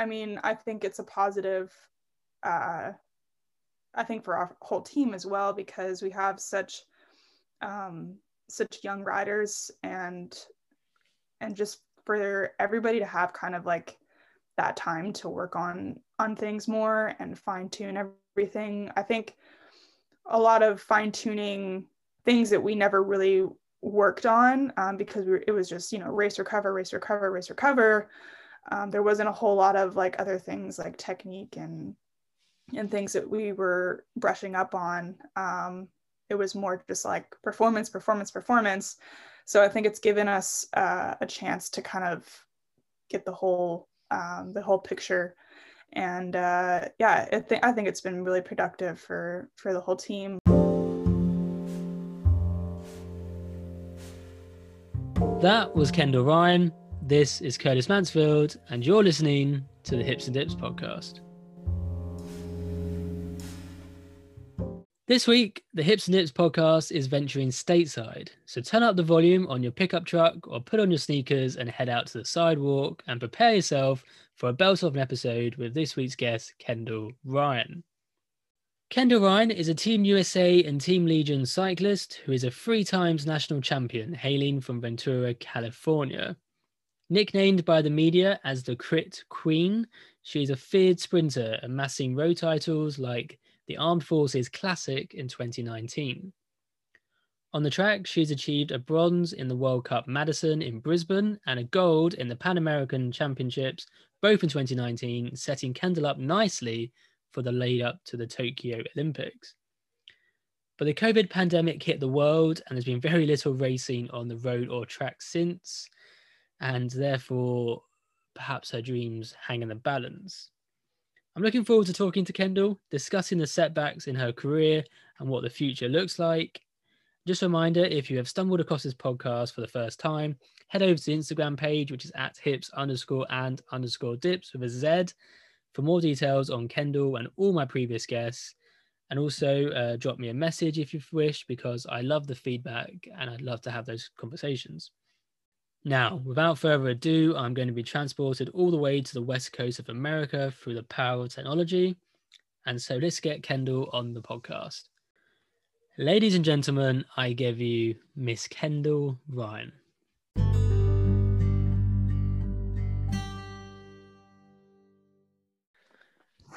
I mean, I think it's a positive. Uh, I think for our whole team as well because we have such um, such young riders and and just for everybody to have kind of like that time to work on on things more and fine tune everything. I think a lot of fine tuning things that we never really worked on um, because we it was just you know race recover race recover race recover um, there wasn't a whole lot of like other things like technique and and things that we were brushing up on. Um, it was more just like performance performance performance. So i think it's given us uh, a chance to kind of get the whole um, the whole picture. And uh, yeah I, th- I think it's been really productive for for the whole team. That was Kendall Ryan. This is Curtis Mansfield, and you're listening to the Hips and Dips podcast. This week, the Hips and Dips podcast is venturing stateside. So turn up the volume on your pickup truck or put on your sneakers and head out to the sidewalk and prepare yourself for a belt of an episode with this week's guest, Kendall Ryan. Kendall Ryan is a Team USA and Team Legion cyclist who is a three times national champion hailing from Ventura, California. Nicknamed by the media as the Crit Queen, she is a feared sprinter amassing road titles like the Armed Forces Classic in 2019. On the track, she's achieved a bronze in the World Cup Madison in Brisbane and a gold in the Pan American Championships, both in 2019, setting Kendall up nicely for the lead up to the Tokyo Olympics. But the COVID pandemic hit the world, and there's been very little racing on the road or track since, and therefore, perhaps her dreams hang in the balance. I'm looking forward to talking to Kendall, discussing the setbacks in her career and what the future looks like. Just a reminder if you have stumbled across this podcast for the first time, head over to the Instagram page, which is at hips underscore and underscore dips with a Z for more details on Kendall and all my previous guests. And also uh, drop me a message if you wish, because I love the feedback and I'd love to have those conversations. Now, without further ado, I'm going to be transported all the way to the west coast of America through the power of technology. And so let's get Kendall on the podcast. Ladies and gentlemen, I give you Miss Kendall Ryan.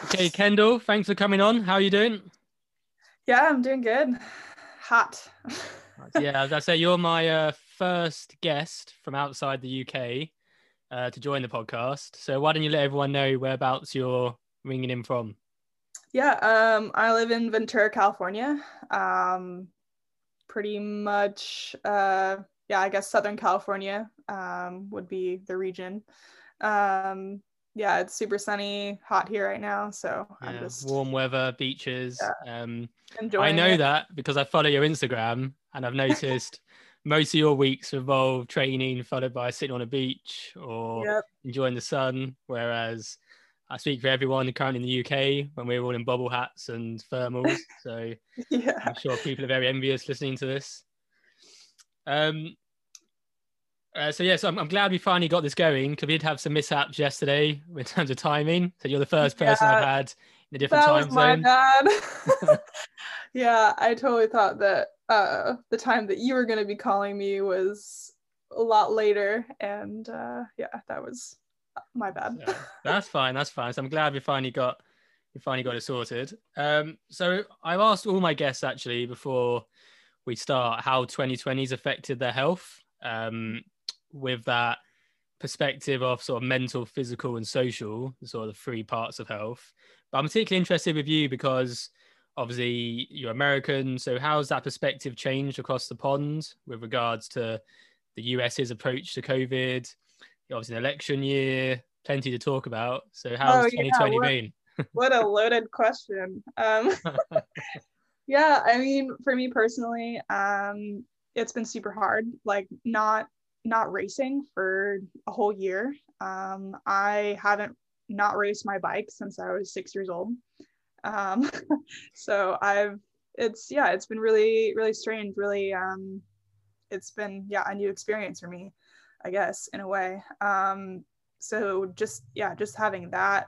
Okay, Kendall, thanks for coming on. How are you doing? Yeah, I'm doing good. Hot. yeah, as I say, you're my uh, first guest from outside the UK uh, to join the podcast. So why don't you let everyone know whereabouts you're ringing in from? Yeah, um, I live in Ventura, California. Um, pretty much, uh, yeah, I guess Southern California um, would be the region. Um, yeah, it's super sunny, hot here right now. So yeah, I'm just warm weather, beaches. Yeah, um, I know it. that because I follow your Instagram and I've noticed most of your weeks involve training followed by sitting on a beach or yep. enjoying the sun. Whereas I speak for everyone currently in the UK when we're all in bubble hats and thermals. So yeah. I'm sure people are very envious listening to this. Um, uh, so yes, I'm, I'm, glad we finally got this going because we did have some mishaps yesterday in terms of timing. So you're the first person yeah, I've had a different that time was zone. My bad. yeah, I totally thought that uh, the time that you were going to be calling me was a lot later, and uh, yeah, that was my bad. yeah, that's fine. That's fine. So I'm glad we finally got we finally got it sorted. Um, so I've asked all my guests actually before we start how 2020's affected their health. Um, with that perspective of sort of mental, physical, and social, sort of the three parts of health. But I'm particularly interested with you because obviously you're American. So how's that perspective changed across the pond with regards to the US's approach to COVID? Obviously, an election year, plenty to talk about. So how's oh, 2020 what, been? what a loaded question. Um, yeah, I mean, for me personally, um, it's been super hard. Like not not racing for a whole year. Um, I haven't not raced my bike since I was six years old. Um, so I've it's yeah it's been really really strange really um, it's been yeah a new experience for me I guess in a way. Um, so just yeah just having that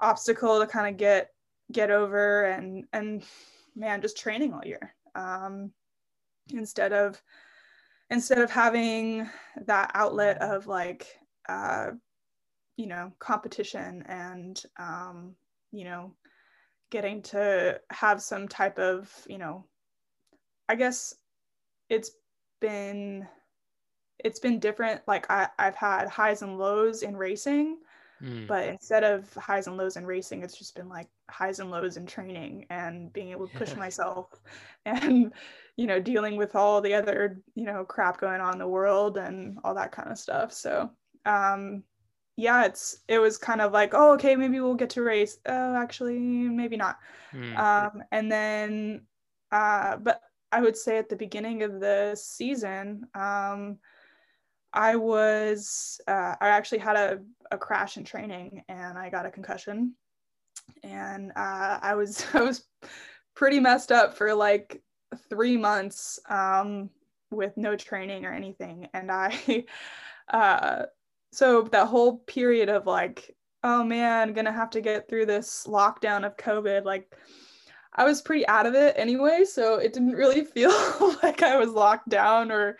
obstacle to kind of get get over and and man just training all year um, instead of instead of having that outlet of like uh, you know competition and um, you know getting to have some type of you know i guess it's been it's been different like I, i've had highs and lows in racing mm. but instead of highs and lows in racing it's just been like highs and lows in training and being able to push myself and you know dealing with all the other you know crap going on in the world and all that kind of stuff so um yeah, it's it was kind of like, oh, okay, maybe we'll get to race. Oh, actually, maybe not. Mm. Um, and then, uh, but I would say at the beginning of the season, um, I was uh, I actually had a, a crash in training and I got a concussion, and uh, I was I was pretty messed up for like three months um, with no training or anything, and I. Uh, so that whole period of like oh man gonna have to get through this lockdown of covid like i was pretty out of it anyway so it didn't really feel like i was locked down or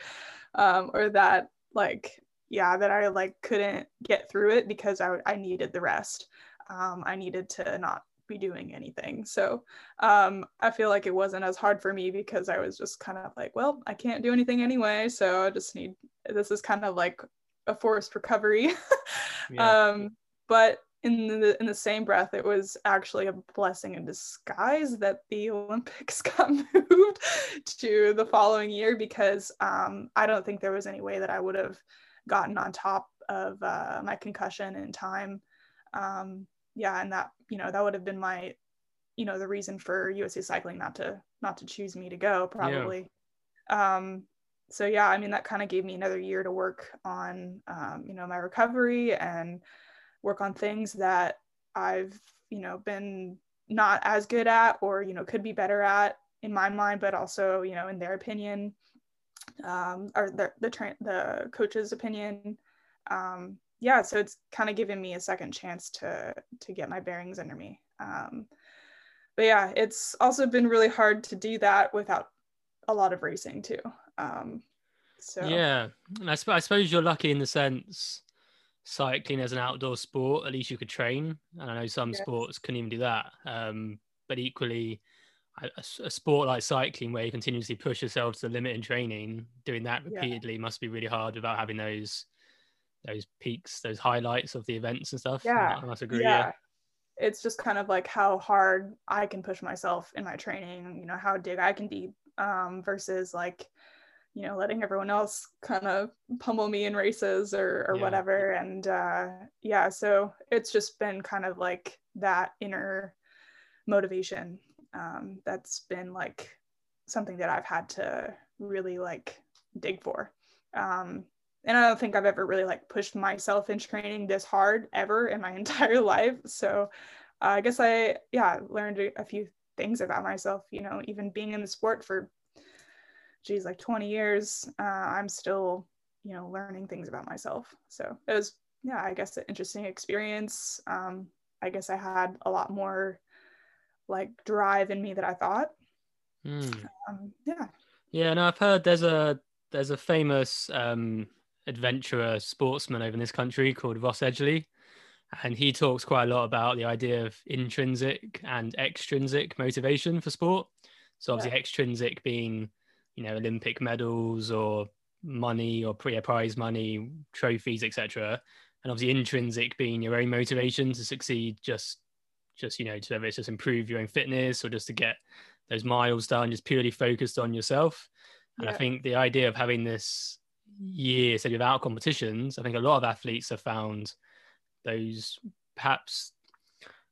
um or that like yeah that i like couldn't get through it because i, I needed the rest. Um i needed to not be doing anything. So um i feel like it wasn't as hard for me because i was just kind of like well i can't do anything anyway so i just need this is kind of like a forced recovery. yeah. um, but in the in the same breath, it was actually a blessing in disguise that the Olympics got moved to the following year because um, I don't think there was any way that I would have gotten on top of uh, my concussion in time. Um, yeah, and that you know that would have been my you know the reason for USA Cycling not to not to choose me to go probably. Yeah. Um, so yeah, I mean that kind of gave me another year to work on, um, you know, my recovery and work on things that I've, you know, been not as good at or you know could be better at in my mind, but also you know in their opinion, um, or the the tra- the coach's opinion. Um, yeah, so it's kind of given me a second chance to to get my bearings under me. Um, but yeah, it's also been really hard to do that without a lot of racing too. Um, so yeah, and I, sp- I suppose you're lucky in the sense cycling as an outdoor sport. At least you could train, and I know some yes. sports couldn't even do that. Um, but equally, a, a, sport like cycling, where you continuously push yourself to the limit in training, doing that repeatedly yeah. must be really hard without having those those peaks, those highlights of the events and stuff. Yeah, I must agree. Yeah. yeah. It's just kind of like how hard I can push myself in my training, you know, how dig I can be um, versus like you know letting everyone else kind of pummel me in races or or yeah. whatever. And uh yeah so it's just been kind of like that inner motivation um that's been like something that I've had to really like dig for. Um and I don't think I've ever really like pushed myself into training this hard ever in my entire life. So uh, I guess I yeah learned a few things about myself you know even being in the sport for geez, like 20 years, uh, I'm still, you know, learning things about myself. So it was, yeah, I guess an interesting experience. Um, I guess I had a lot more like drive in me that I thought. Mm. Um, yeah. Yeah, no, I've heard there's a there's a famous um, adventurer sportsman over in this country called Ross Edgley, and he talks quite a lot about the idea of intrinsic and extrinsic motivation for sport. So obviously, yeah. extrinsic being you know Olympic medals or money or pre-prize money, trophies, etc. And obviously intrinsic being your own motivation to succeed, just just you know, to whether it's just improve your own fitness or just to get those miles done, just purely focused on yourself. And yeah. I think the idea of having this year said without competitions, I think a lot of athletes have found those perhaps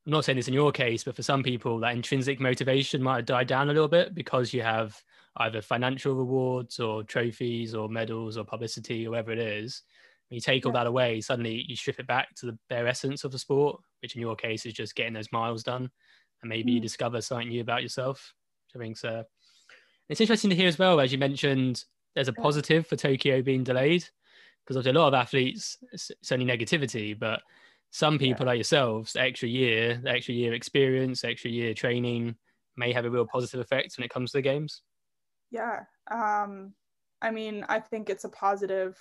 I'm not saying this in your case, but for some people, that intrinsic motivation might have died down a little bit because you have either financial rewards or trophies or medals or publicity or whatever it is. When you take all that away, suddenly you strip it back to the bare essence of the sport, which in your case is just getting those miles done. And maybe mm. you discover something new about yourself, which I think's uh, it's interesting to hear as well, as you mentioned, there's a positive for Tokyo being delayed. because obviously a lot of athletes it's, only negativity, but some people yeah. like yourselves, extra year, the extra year experience, extra year training may have a real positive effect when it comes to the games. Yeah. Um, I mean, I think it's a positive,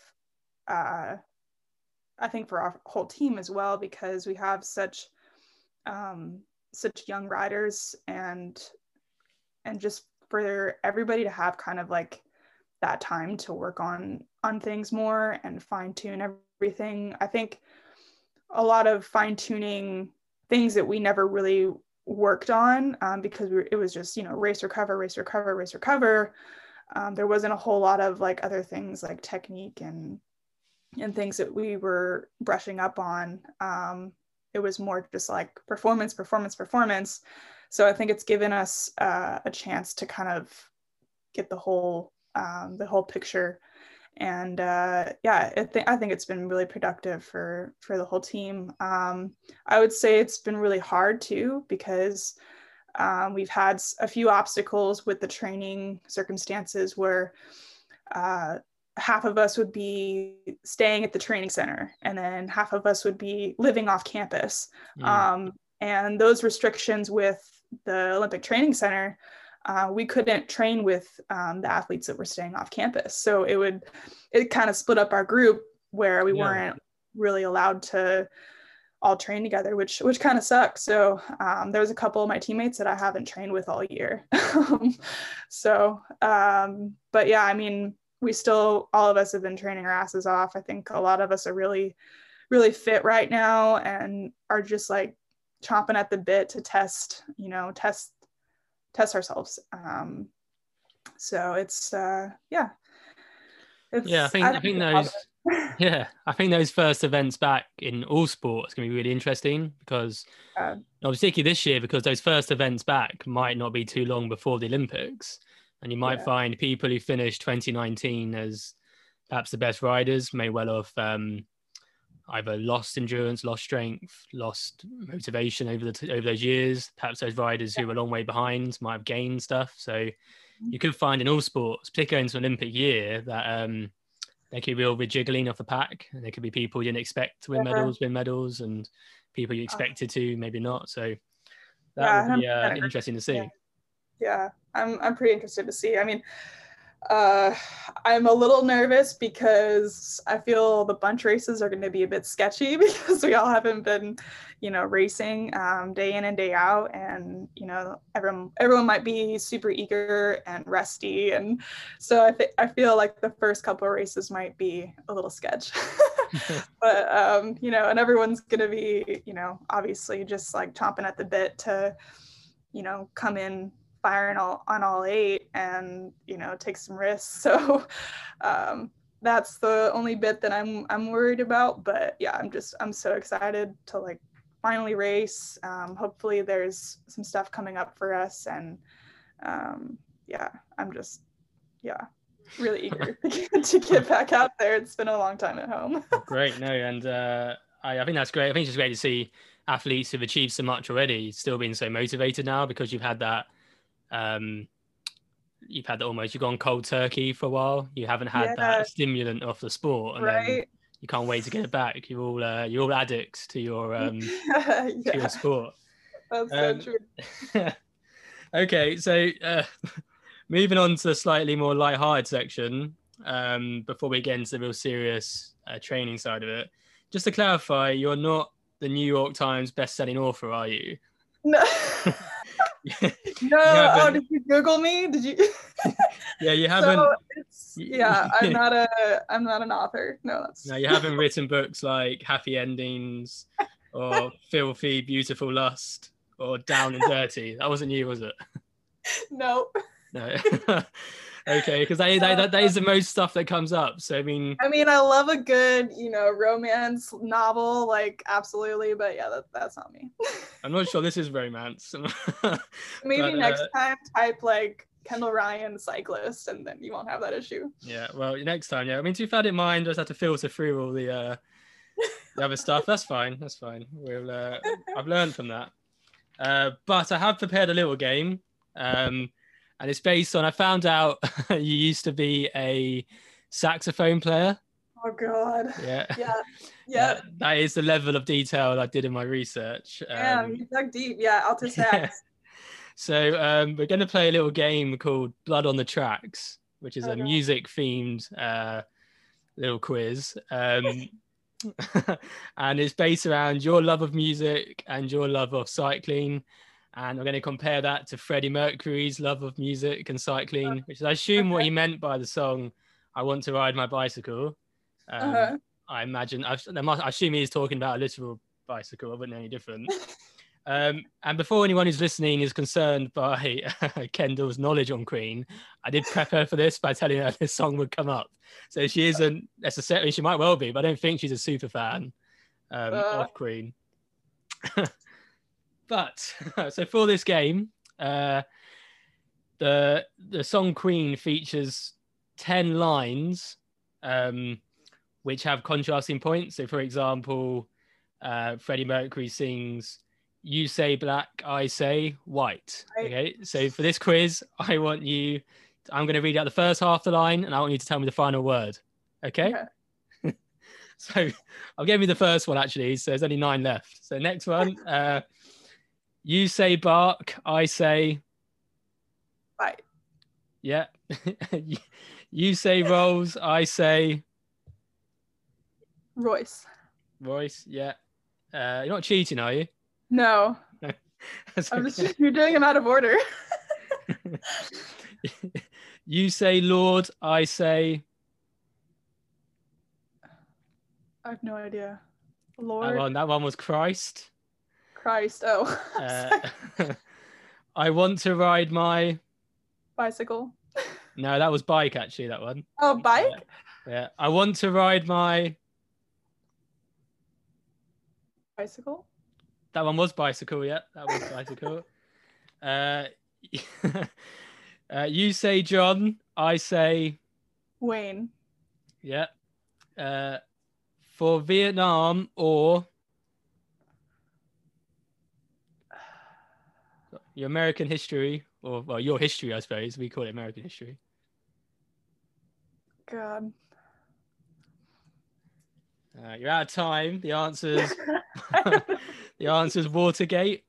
uh, I think for our whole team as well, because we have such, um, such young riders and, and just for everybody to have kind of like that time to work on, on things more and fine tune everything. I think a lot of fine tuning things that we never really worked on um, because we were, it was just you know race recover race recover race recover. Um, there wasn't a whole lot of like other things like technique and and things that we were brushing up on. Um, it was more just like performance performance performance. So i think it's given us uh, a chance to kind of get the whole um, the whole picture and uh, yeah, I, th- I think it's been really productive for for the whole team. Um, I would say it's been really hard too because um, we've had a few obstacles with the training circumstances where uh, half of us would be staying at the training center and then half of us would be living off campus. Mm. Um, and those restrictions with the Olympic Training Center uh, we couldn't train with um, the athletes that were staying off campus. So it would, it kind of split up our group where we yeah. weren't really allowed to all train together, which which kind of sucks. So um, there was a couple of my teammates that I haven't trained with all year. so, um, but yeah, I mean, we still all of us have been training our asses off. I think a lot of us are really, really fit right now and are just like chomping at the bit to test, you know, test test ourselves. Um, so it's uh, yeah. It's, yeah, I think I, I think those yeah, I think those first events back in all sports going to be really interesting because uh, particularly this year because those first events back might not be too long before the Olympics, and you might yeah. find people who finished 2019 as perhaps the best riders may well have um, either lost endurance, lost strength, lost motivation over the t- over those years. Perhaps those riders who were a long way behind might have gained stuff. So mm-hmm. you could find in all sports, particularly into an Olympic year, that um, there could be real rejiggling off the pack, and there could be people you didn't expect to win uh-huh. medals, win medals, and people you uh-huh. expected to, maybe not. So that yeah, would be uh, interesting to see. Yeah. yeah, I'm I'm pretty interested to see. I mean uh, I'm a little nervous because I feel the bunch races are going to be a bit sketchy because we all haven't been, you know, racing um, day in and day out, and you know, everyone everyone might be super eager and rusty, and so I think I feel like the first couple of races might be a little sketch, but um, you know, and everyone's going to be, you know, obviously just like chomping at the bit to, you know, come in firing all on all eight and you know take some risks. So um, that's the only bit that i'm i'm worried about but yeah i'm just i'm so excited to like finally race. Um, hopefully there's some stuff coming up for us and um, yeah i'm just yeah really eager to get back out there. It's been a long time at home. Great no and uh, I, I think that's great. I think it's just great to see athletes who've achieved so much already still being so motivated now because you've had that um, you've had almost you've gone cold turkey for a while. You haven't had yeah. that stimulant off the sport, and right. then you can't wait to get it back. You're all uh, you're all addicts to your um, yeah. to your sport. That's um, so true. okay, so uh, moving on to the slightly more light-hearted section um, before we get into the real serious uh, training side of it. Just to clarify, you're not the New York Times best-selling author, are you? No. no, oh, did you Google me? Did you? yeah, you haven't. So yeah, I'm not a, I'm not an author. No, that's. No, you haven't written books like Happy Endings, or Filthy Beautiful Lust, or Down and Dirty. That wasn't you, was it? No. No. Okay because that, that, that is the most stuff that comes up so i mean i mean i love a good you know romance novel like absolutely but yeah that, that's not me. I'm not sure this is romance. Maybe but, next uh, time type like kendall ryan cyclist and then you won't have that issue. Yeah well next time yeah. I mean you've had in mind. I just have to filter through all the uh the other stuff. That's fine that's fine. We'll uh i've learned from that. Uh but i have prepared a little game. Um and it's based on. I found out you used to be a saxophone player. Oh god. Yeah. Yeah. Yeah. That, that is the level of detail I did in my research. Yeah, Um, you dug deep. Yeah, alto yeah. sax. So um, we're going to play a little game called Blood on the Tracks, which is a Okay. music themed uh, little quiz. Um, and it's based around your love of music and your love of cycling. And we're going to compare that to Freddie Mercury's love of music and cycling, which is, I assume, what he meant by the song "I Want to Ride My Bicycle." Um, Uh-huh. I imagine. I, must- I assume he's talking about a literal bicycle. I wouldn't know any different. Um, and before anyone who's listening is concerned by Kendall's knowledge on Queen, I did prep her for this by telling her this song would come up. So she isn't necessarily, she might well be, but I don't think she's a super fan um, Uh. of Queen. But so for this game, uh, the the song Queen features 10 lines um, which have contrasting points. So, for example, uh, Freddie Mercury sings, You say black, I say white. Right. Okay. So, for this quiz, I want you, I'm going to read out the first half of the line and I want you to tell me the final word. Okay. Okay. so, I'll give you the first one actually. So, there's only nine left. So, next one, uh, you say bark, I say, Bye. yeah. you say rolls, I say, Royce. Royce, yeah. Uh, you're not cheating, are you? No, I'm just you're doing them out of order. you say Lord, I say I have no idea. that Lord one. That one was Christ. Christ. Oh, Uh, I want to ride my. bicycle. No, that was bike actually. That one. Oh, bike. Yeah. I want to ride my. Bicycle. That one was bicycle. Yeah, that was bicycle. uh, uh, you say John, I say Wayne. yeah. Uh, for Vietnam or your American history, or well, your history, I suppose. We call it American history. God. Uh, you're out of time. The answer's the answer's Watergate.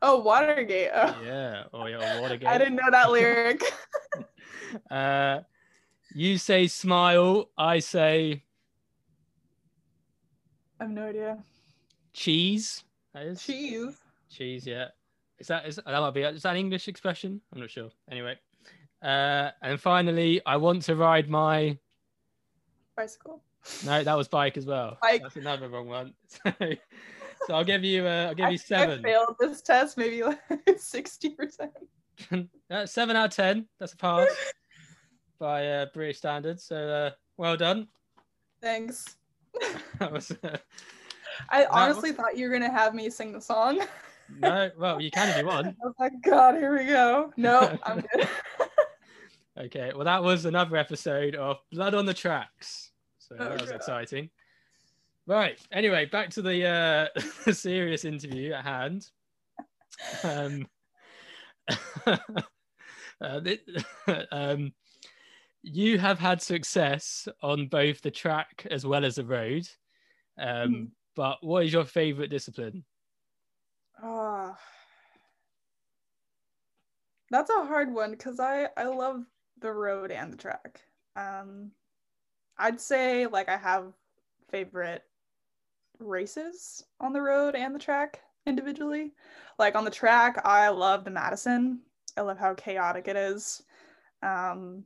oh, Watergate. Oh. Yeah. Oh yeah, Watergate. I didn't know that lyric. Uh, you say smile. I say I have no idea. cheese. Cheese. cheese. Yeah. Is that is that might be is that an English expression? I'm not sure. Anyway. Uh, and finally, I want to ride my. Bicycle. No, that was bike as well. Bike. That's another wrong one. So, so I'll give you. Uh, I'll give I you think I seven. failed this test maybe like sixty percent. Uh, seven out of ten. That's a pass by uh, British standards. So uh, well done. Thanks. That was uh, I honestly thought you were gonna have me sing the song. No. Well, you can if you want. Was like, God, here we go. No, I'm good. Okay. Well, that was another episode of Blood on the Tracks. So Oh, that was God. exciting. Right. Anyway, back to the uh, serious interview at hand. Um, uh, um, you have had success on both the track as well as the road. Um, Mhm. But what is your favorite discipline? Ah. That's a hard one because I I love the road and the track. Um, I'd say like I have favorite races on the road and the track individually. Like on the track, I love the Madison. I love how chaotic it is. Um,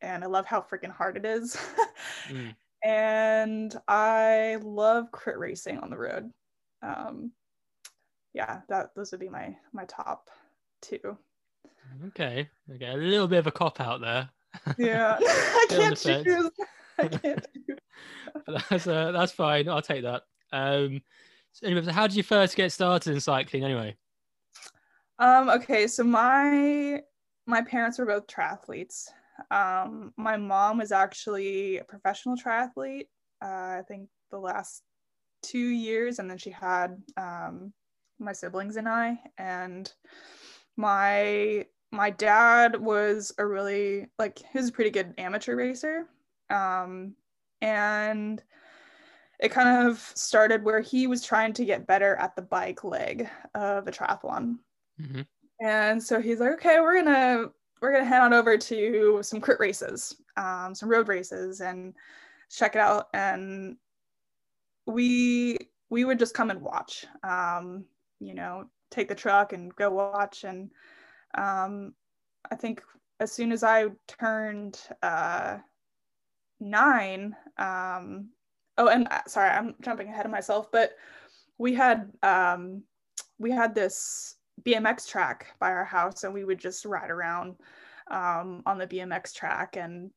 and I love how freaking hard it is. Mm. and I love crit racing on the road. Um, yeah, that those would be my my top two. Okay. Okay. A little bit of a cop out there. Yeah, I can't choose. I can't choose. That's uh, that's fine. I'll take that. Um, so anyway, so how did you first get started in cycling? Anyway, Um, okay, so my my parents were both triathletes. Um, my mom was actually a professional triathlete. Uh, I think the last two years, and then she had um, my siblings and I. And my my dad was a really like he was a pretty good amateur racer. Um, and it kind of started where he was trying to get better at the bike leg of the triathlon. Mm-hmm. And so he's like, okay, we're gonna we're gonna head on over to some crit races, um, some road races, and check it out. And we we would just come and watch, um, you know, take the truck and go watch. And um, I think as soon as I turned uh, nine, um, oh, and uh, sorry, I'm jumping ahead of myself, but we had um, we had this BMX track by our house and we would just ride around um, on the BMX track and,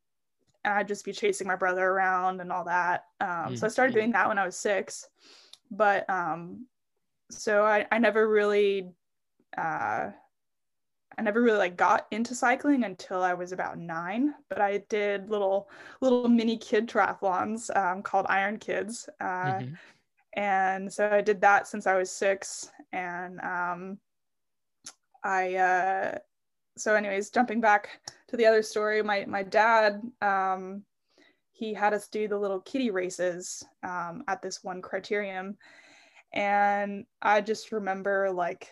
and I'd just be chasing my brother around and all that. Um, mm-hmm. So I started doing that when I was six, but um, so I, I never really, uh, I never really like got into cycling until I was about nine, but I did little little mini kid triathlons um, called Iron Kids. Uh, mm-hmm. And so I did that since I was six. And um, I uh, so anyways, jumping back to the other story, my my dad um, he had us do the little kitty races um, at this one criterium, and I just remember like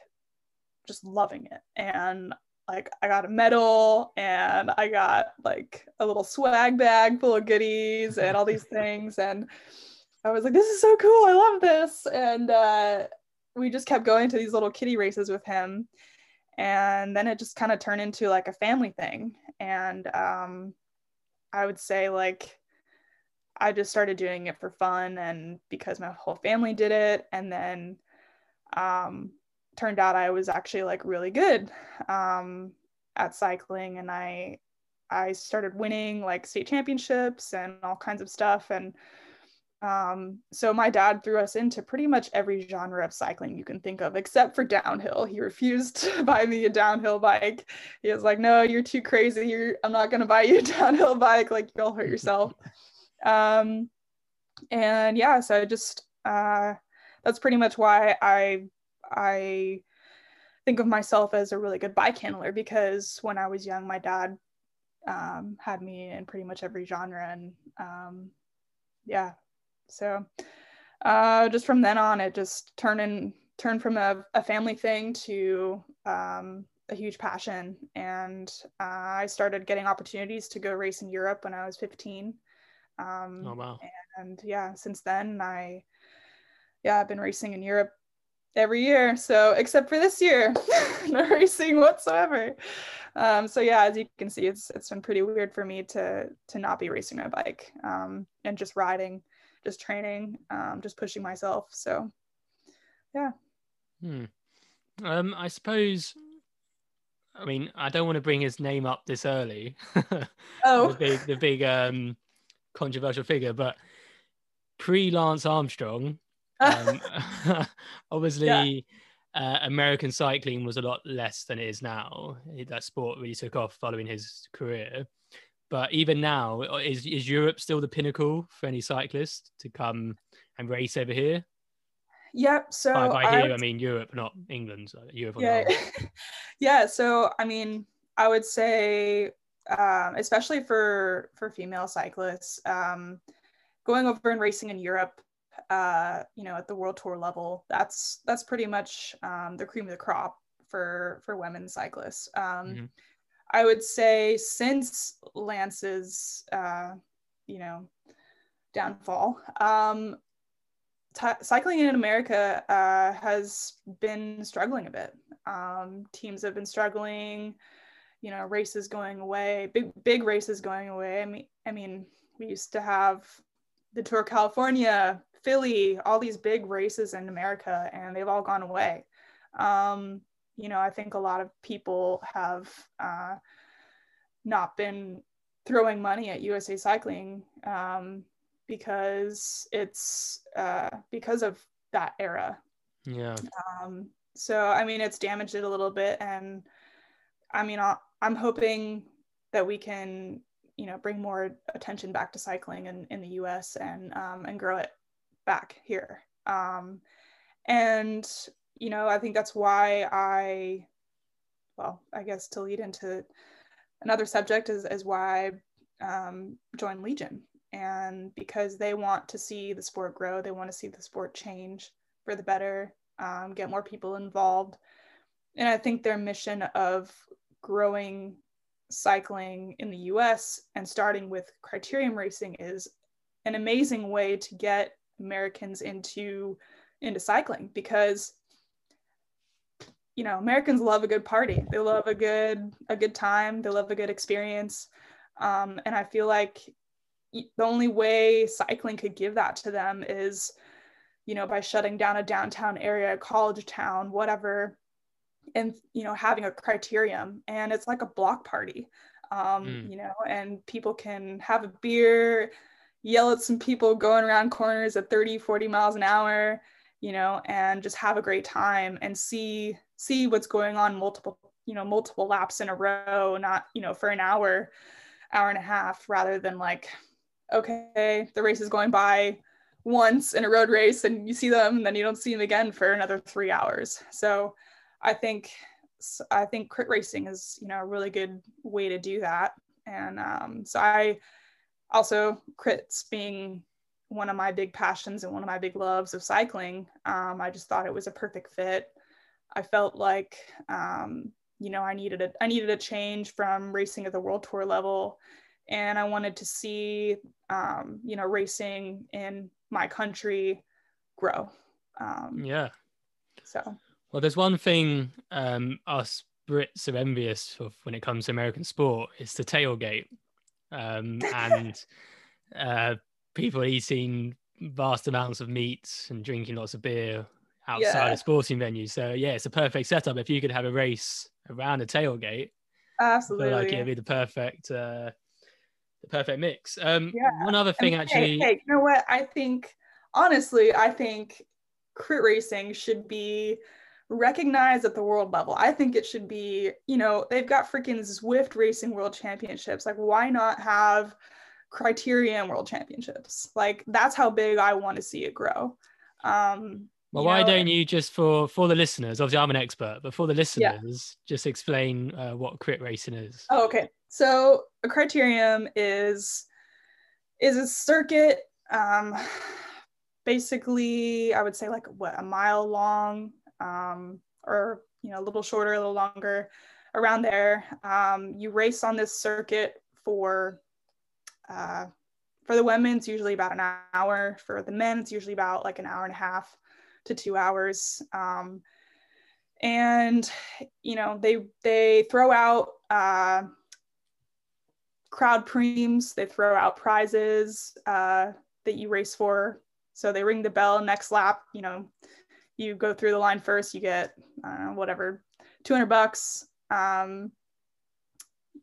just loving it. And like I got a medal and I got like a little swag bag full of goodies and all these things. And I was like this is so cool. I love this. And uh, we just kept going to these little kitty races with him. And then it just kind of turned into like a family thing. And um, i would say like i just started doing it for fun and because my whole family did it and then um, turned out i was actually like really good um, at cycling and i i started winning like state championships and all kinds of stuff and um, so my dad threw us into pretty much every genre of cycling you can think of, except for downhill. He refused to buy me a downhill bike. He was like, "No, you're too crazy. You're, I'm not gonna buy you a downhill bike. Like you'll hurt yourself." Um, and yeah, so I just uh, that's pretty much why I I think of myself as a really good bike handler because when I was young, my dad um, had me in pretty much every genre and um, yeah so uh, just from then on, it just turned in turned from a, a family thing to um, a huge passion. And uh, I started getting opportunities to go race in Europe when I was 15. Um, oh wow! And yeah, since then I yeah I've been racing in Europe every year. So except for this year, no racing whatsoever. Um, so yeah, as you can see, it's it's been pretty weird for me to to not be racing my bike um, and just riding just training, um, just pushing myself. So, yeah. Hmm. Um, I suppose. I mean, I don't want to bring his name up this early. oh, the big, the big um, controversial figure, but pre Lance Armstrong, um, obviously. Yeah. Uh, American cycling was a lot less than it is now. That sport really took off following his career. But even now, is is Europe still the pinnacle for any cyclist to come and race over here? Yep. So by, by here, I, I mean Europe, not England. Europe. Yeah. yeah. So I mean, I would say, um, especially for for female cyclists, um, going over and racing in Europe, uh, you know, at the world tour level, that's that's pretty much um, the cream of the crop for for women cyclists. Um, mm-hmm. I would say since Lance's, uh, you know, downfall, um, t- cycling in America uh, has been struggling a bit. Um, teams have been struggling, you know, races going away, big big races going away. I mean, I mean, we used to have the Tour of California, Philly, all these big races in America, and they've all gone away. Um, you know, I think a lot of people have uh, not been throwing money at USA Cycling um, because it's uh, because of that era. Yeah. Um, so I mean, it's damaged it a little bit, and I mean, i am hoping that we can, you know, bring more attention back to cycling in, in the U.S. and um, and grow it back here. Um, and you know, I think that's why I, well, I guess to lead into another subject is, is why I um, joined Legion. and because they want to see the sport grow, they want to see the sport change for the better, um, get more people involved. And I think their mission of growing cycling in the US and starting with criterium racing is an amazing way to get Americans into into cycling because you know Americans love a good party. They love a good a good time. They love a good experience. Um, and I feel like the only way cycling could give that to them is you know by shutting down a downtown area a college town whatever and you know having a criterium and it's like a block party um, mm. you know and people can have a beer yell at some people going around corners at 30 40 miles an hour you know and just have a great time and see see what's going on multiple you know multiple laps in a row not you know for an hour hour and a half rather than like okay the race is going by once in a road race and you see them and then you don't see them again for another three hours so i think i think crit racing is you know a really good way to do that. And um, so i also crits being one of my big passions and one of my big loves of cycling um, i just thought it was a perfect fit. I felt like um, you know i needed a i needed a change from racing at the world tour level. And i wanted to see um, you know racing in my country grow. Um, yeah. so well there's one thing um, us brits are envious of when it comes to american sport it's the tailgate um, and uh, people eating vast amounts of meat and drinking lots of beer outside yeah. of sporting venue. So yeah, it's a perfect setup. If you could have a race around a tailgate, absolutely, like it'd be the perfect, uh, the perfect mix. Um, yeah. One other thing, I mean, actually, hey, hey, you know what? I think honestly, I think crit racing should be recognized at the world level. I think it should be, you know, they've got freaking Zwift Racing World Championships. Like, why not have Criterium World Championships? Like, that's how big I want to see it grow. Um, well, why know, don't you just for for the listeners? Obviously, I'm an expert, but for the listeners, yeah. just explain uh, what crit racing is. Oh, okay. So a criterium is is a circuit, um, basically, I would say like what a mile long, um, or you know a little shorter, a little longer, around there. Um, you race on this circuit for uh, for the women, it's usually about an hour. For the men, it's usually about like an hour and a half to two hours. Um, and you know they they throw out uh, crowd preems, they throw out prizes uh, that you race for. So they ring the bell next lap. You know, you go through the line first, you get uh, whatever, 200 bucks. Um,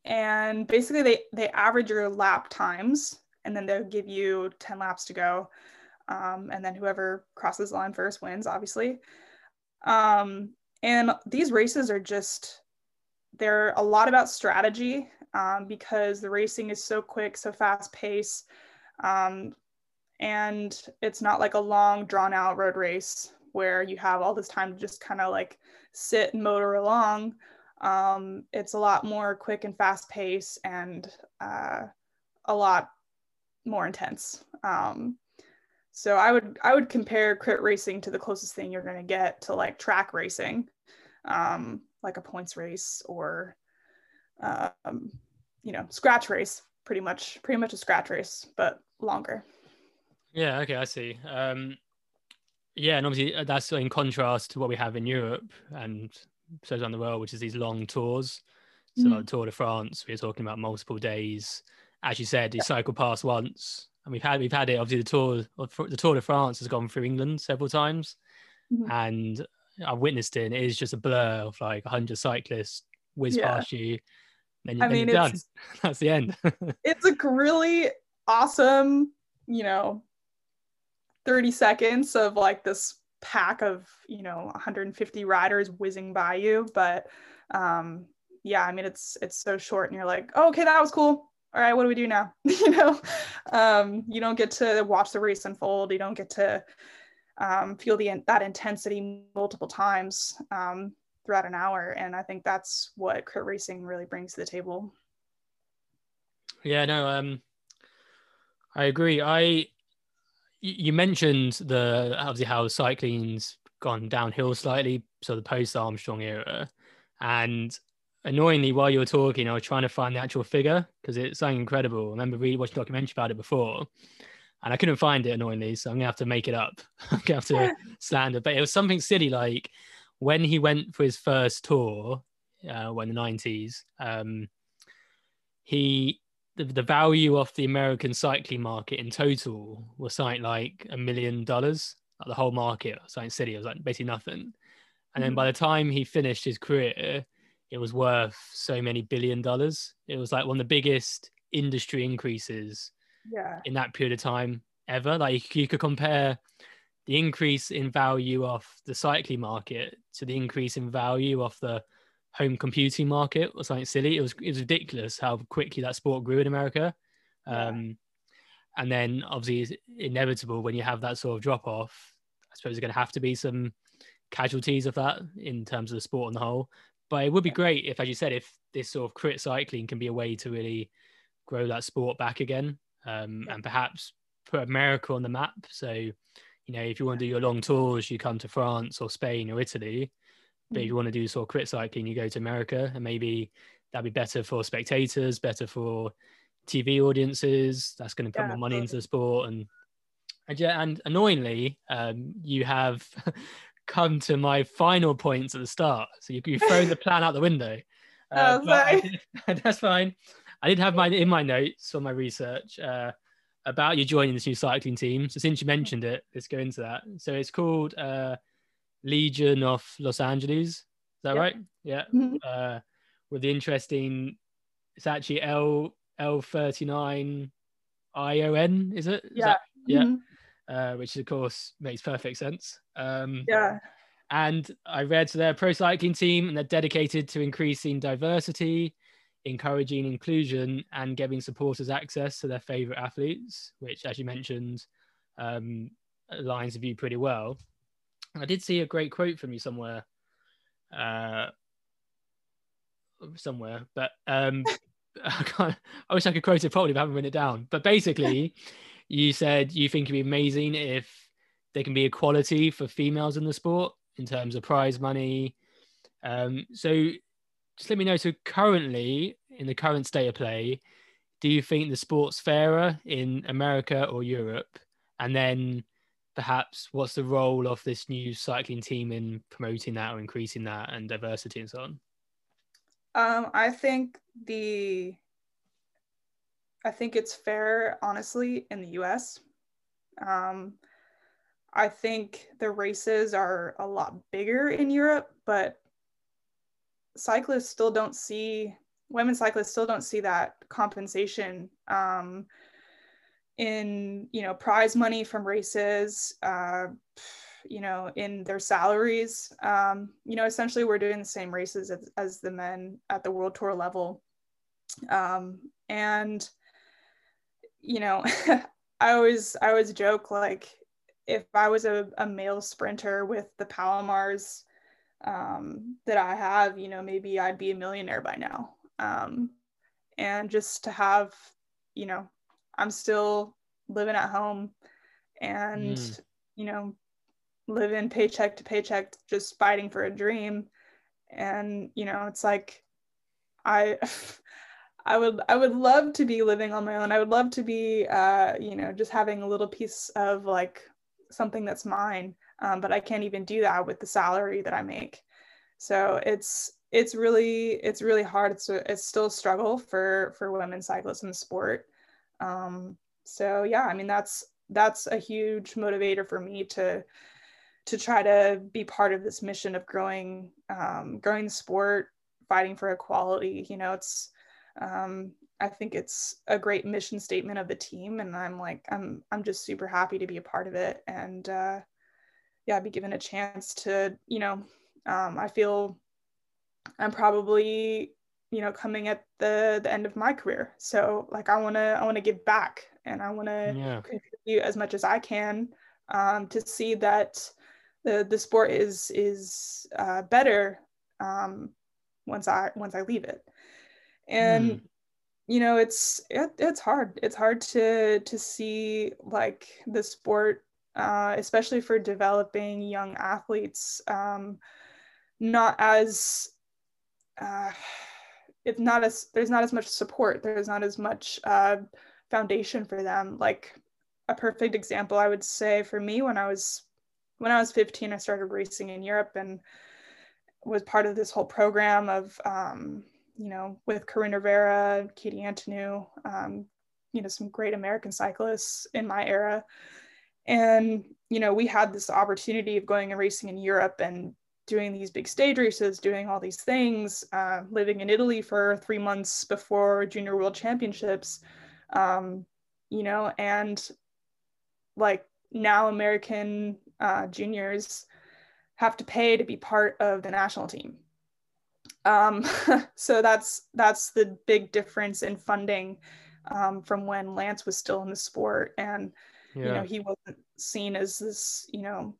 and basically they, they average your lap times and then they'll give you 10 laps to go. Um, and then whoever crosses the line first wins, obviously. Um, and these races are just, they're a lot about strategy um, because the racing is so quick, so fast paced. Um, and it's not like a long, drawn out road race where you have all this time to just kind of like sit and motor along. Um, it's a lot more quick and fast pace and uh, a lot more intense. Um, so I would I would compare crit racing to the closest thing you're going to get to like track racing, um, like a points race or um, you know scratch race. Pretty much pretty much a scratch race, but longer. Yeah. Okay. I see. Um, yeah, and obviously uh, that's in contrast to what we have in Europe and so around the world, which is these long tours. So mm. like Tour de France, we're talking about multiple days. As you said, you cycle past once, and we've had we've had it. Obviously, the tour the Tour de France has gone through England several times, mm-hmm. and I've witnessed it. And it is just a blur of like hundred cyclists whiz yeah. past you. Then, you, I then mean, done. That's the end. it's a really awesome, you know, 30 seconds of like this pack of you know 150 riders whizzing by you but um yeah i mean it's it's so short and you're like oh, okay that was cool. All right what do we do now? You know? Um you don't get to watch the race unfold. You don't get to um, feel the that intensity multiple times um, throughout an hour and i think that's what crit racing really brings to the table. Yeah no um I agree. I you mentioned the obviously how cycling's gone downhill slightly, so the post Armstrong era, and annoyingly while you were talking, I was trying to find the actual figure because it's something incredible. I remember reading watching a documentary about it before, and I couldn't find it annoyingly, so I'm gonna have to make it up. I'm gonna have to slander, but it was something silly like when he went for his first tour, uh, when the 90s, um, he the, the value of the American cycling market in total was something like a million dollars, like the whole market, something silly. It was like basically nothing. And then by the mm. time he finished his career, it was worth so many billion dollars. It was like one of the biggest industry increases yeah. in that period of time ever. Like you could compare the increase in value of the cycling market to the increase in value of the home computing market or something silly. It was it was ridiculous how quickly that sport grew in America. Um, and then obviously it's inevitable when you have that sort of drop off. I suppose there's going to have to be some casualties of that in terms of the sport on the whole. But it would be great if, as you said, if this sort of crit cycling can be a way to really grow that sport back again, um, and perhaps put America on the map. So, you know, if you want to do your long tours, you come to France or Spain or Italy. But if you mm. want to do sort of crit cycling, you go to America, and maybe that'd be better for spectators, better for TV audiences. That's going to put yeah, more money into the sport, and and yeah, and annoyingly, um, you have come to my final points at the start. So you, you've thrown the plan out the window. Uh, oh, did, that's fine. I did have my in my notes for my research uh, about you joining this new cycling team. So since you mentioned it, let's go into that. So it's called uh, Legion of Los Angeles. Is that right? Yeah. Mm-hmm. Uh, with the interesting, it's actually L L thirty nine I O N. Is it? Is yeah. That, yeah. Mm-hmm. Uh, which of course makes perfect sense. Um, yeah. And I read to their pro cycling team, and they're dedicated to increasing diversity, encouraging inclusion, and giving supporters access to their favorite athletes, which, as you mentioned, um, aligns with you pretty well. I did see a great quote from you somewhere, uh, somewhere, but um, I can't. I wish I could quote it properly, but I haven't written it down. But basically, you said you think it'd be amazing if there can be equality for females in the sport in terms of prize money. Um, so just let me know. So currently, in the current state of play, do you think the sport's fairer in America or Europe? And then perhaps what's the role of this new cycling team in promoting that or increasing that and diversity and so on? Um, I think the I think it's fair, honestly, in the US. Um, I think the races are a lot bigger in Europe, but cyclists still don't see, women cyclists still don't see that compensation. Um, in you know prize money from races uh, you know in their salaries. Um, you know essentially we're doing the same races as, as the men at the world tour level. Um, and you know i always i always joke like if i was a, a male sprinter with the palomars um, that i have you know maybe i'd be a millionaire by now. Um, and just to have you know I'm still living at home and, mm. you know, living paycheck to paycheck, just fighting for a dream. And, you know, it's like, I, I would, I would love to be living on my own. I would love to be, uh, you know, just having a little piece of like something that's mine. Um, but I can't even do that with the salary that I make. So it's, it's really, it's really hard. It's, a, it's still a struggle for, for women cyclists in the sport. Um, so yeah, I mean that's that's a huge motivator for me to to try to be part of this mission of growing um, growing sport, fighting for equality. You know, it's um, I think it's a great mission statement of the team, and I'm like I'm I'm just super happy to be a part of it, and uh, yeah, be given a chance to you know um, I feel I'm probably you know coming at the the end of my career so like i want to i want to give back and i want to yeah. contribute as much as i can um, to see that the the sport is is uh, better um, once i once i leave it and mm. you know, it's it, it's hard. It's hard to to see like the sport, uh, especially for developing young athletes, um, not as uh, it's not as there's not as much support. There's not as much uh, foundation for them. Like a perfect example, I would say for me when I was when I was 15, I started racing in Europe and was part of this whole program of, um, you know, with Coryn Rivera, Katie Antonneau, um, you know, some great American cyclists in my era. And, you know, we had this opportunity of going and racing in Europe and doing these big stage races, doing all these things, uh, living in Italy for three months before Junior World Championships, um, you know, and like now American uh, juniors have to pay to be part of the national team. Um, so that's that's the big difference in funding um, from when Lance was still in the sport, and yeah. you know he wasn't seen as this you know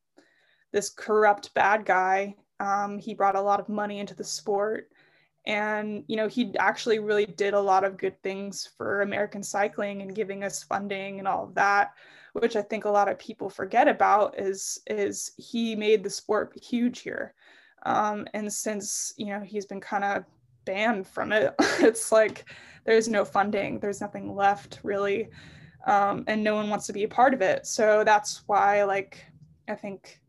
this corrupt bad guy. Um, he brought a lot of money into the sport, and you know he actually really did a lot of good things for American cycling and giving us funding and all of that which I think a lot of people forget about, is is he made the sport huge here. Um, and since you know he's been kind of banned from it, it's like there's no funding, there's nothing left really, um, and no one wants to be a part of it. So that's why, like, I think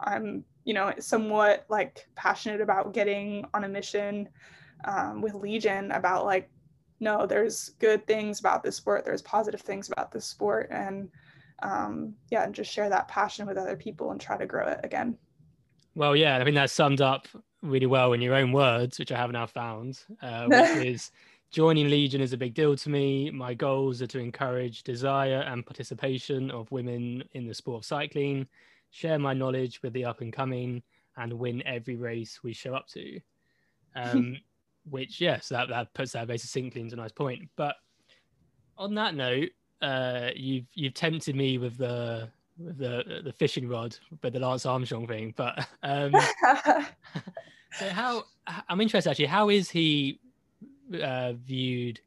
I'm you know somewhat like passionate about getting on a mission um, with Legion about like no, there's good things about this sport. There's positive things about this sport, and um, yeah, and just share that passion with other people and try to grow it again. Well, yeah, I think that summed up really well in your own words, which I have now found, uh, which is joining Legion is a big deal to me. My goals are to encourage desire and participation of women in the sport of cycling, share my knowledge with the up and coming, and win every race we show up to. Um, which, yes, that, that puts that very succinctly into a nice point. But on that note, uh, you've you've tempted me with the with the the fishing rod, but the Lance Armstrong thing. But um, so how I'm interested actually. How is he uh, viewed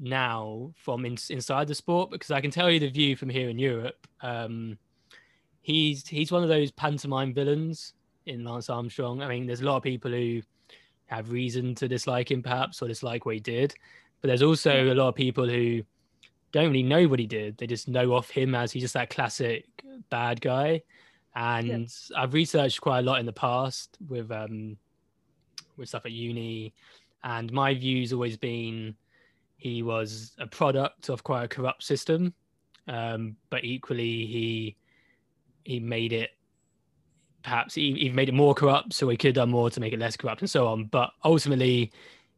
now from in, inside the sport? Because I can tell you the view from here in Europe. Um, he's he's one of those pantomime villains in Lance Armstrong. I mean, there's a lot of people who have reason to dislike him, perhaps, or dislike what he did. But there's also a lot of people who don't really know what he did. They just know off him as he's just that classic bad guy. And yeah. I've researched quite a lot in the past with um with stuff at uni, and my view's always been he was a product of quite a corrupt system, um, but equally he he made it perhaps he, he made it more corrupt, so he could have done more to make it less corrupt and so on. But ultimately,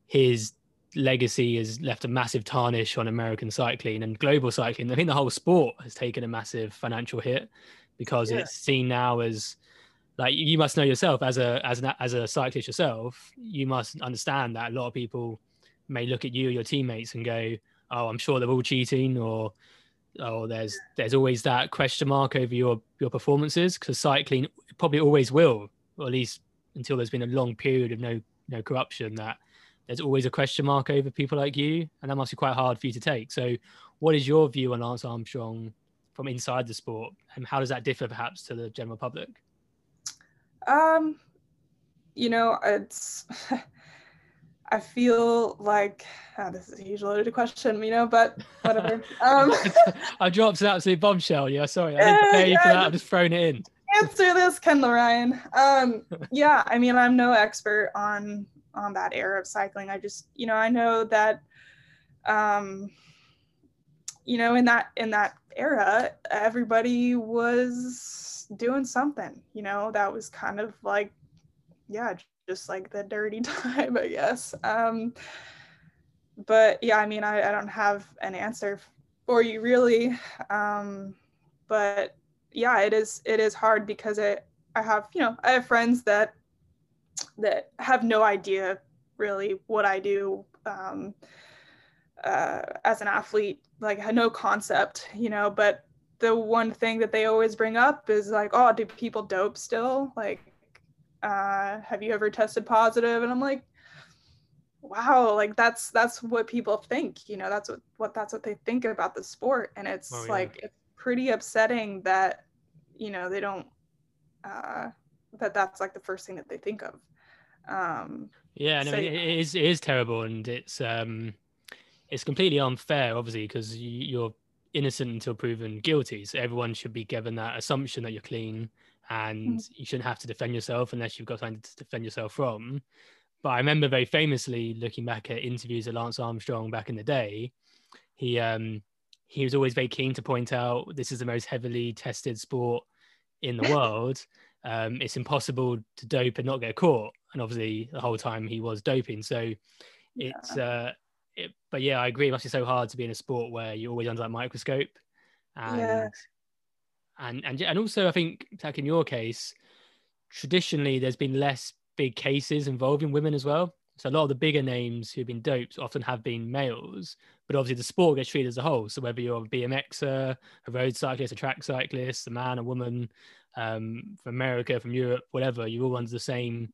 his legacy has left a massive tarnish on American cycling and global cycling. I think the whole sport has taken a massive financial hit because yeah. it's seen now as like you must know yourself as a as an as a cyclist yourself. You must understand that a lot of people may look at you or your teammates and go, "Oh, I'm sure they're all cheating," or "Oh, there's there's always that question mark over your your performances," because cycling probably always will, or at least until there's been a long period of no no corruption that there's always a question mark over people like you, and that must be quite hard for you to take. So, what is your view on Lance Armstrong from inside the sport, and how does that differ perhaps to the general public? Um, you know, it's. I feel like oh, this is a huge loaded question, you know, but whatever. Um, I dropped an absolute bombshell. Yeah, sorry, I didn't prepare you for that. I'm just throwing it in. Answer this, Kendall Ryan. Um, yeah, I mean, I'm no expert on on that era of cycling. I just, you know, I know that, um, you know, in that in that era, everybody was doing something. You know, that was kind of like, yeah, just like the dirty time, I guess. Um, but yeah, I mean, I, I don't have an answer for you really. Um, but yeah, it is it is hard because it I have you know I have friends that that have no idea really what I do um, uh, as an athlete, like no concept, you know. But the one thing that they always bring up is like, oh, do people dope still? Like, uh, have you ever tested positive? And I'm like, wow like that's that's what people think you know that's what, what that's what they think about the sport and it's oh, yeah. like it's pretty upsetting that you know they don't uh that that's like the first thing that they think of um yeah no so, it is it is terrible and it's um it's completely unfair obviously because you're innocent until proven guilty so everyone should be given that assumption that you're clean and mm-hmm. you shouldn't have to defend yourself unless you've got something to defend yourself from but I remember very famously looking back at interviews of Lance Armstrong back in the day, he um he was always very keen to point out this is the most heavily tested sport in the world. um, it's impossible to dope and not get caught. And obviously, the whole time he was doping. So it's, yeah. uh, it, but yeah, I agree. It must be so hard to be in a sport where you're always under that microscope. And, yeah. And, and, and also, I think, like in your case, traditionally, there's been less big cases involving women as well. So a lot of the bigger names who've been doped often have been males, but obviously the sport gets treated as a whole. So whether you're a BMXer, a road cyclist, a track cyclist, a man, a woman, um, from America, from Europe, whatever, you're all under the same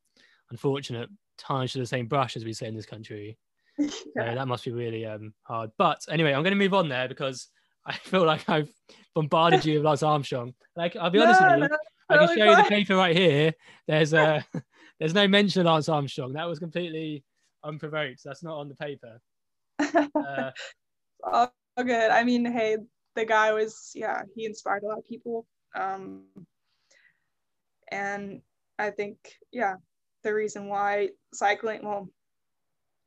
unfortunate tarnish to the same brush, as we say in this country. yeah. So that must be really um, hard. But anyway, I'm going to move on there because I feel like I've bombarded you with Lance Armstrong. Like I'll be no, honest with you, no, I can show you the paper right here. There's a there's no mention of Lance Armstrong. That was completely unprovoked. That's not on the paper. Uh, oh, good. I mean, hey, the guy was, yeah, he inspired a lot of people. Um, and I think, yeah, the reason why cycling, well,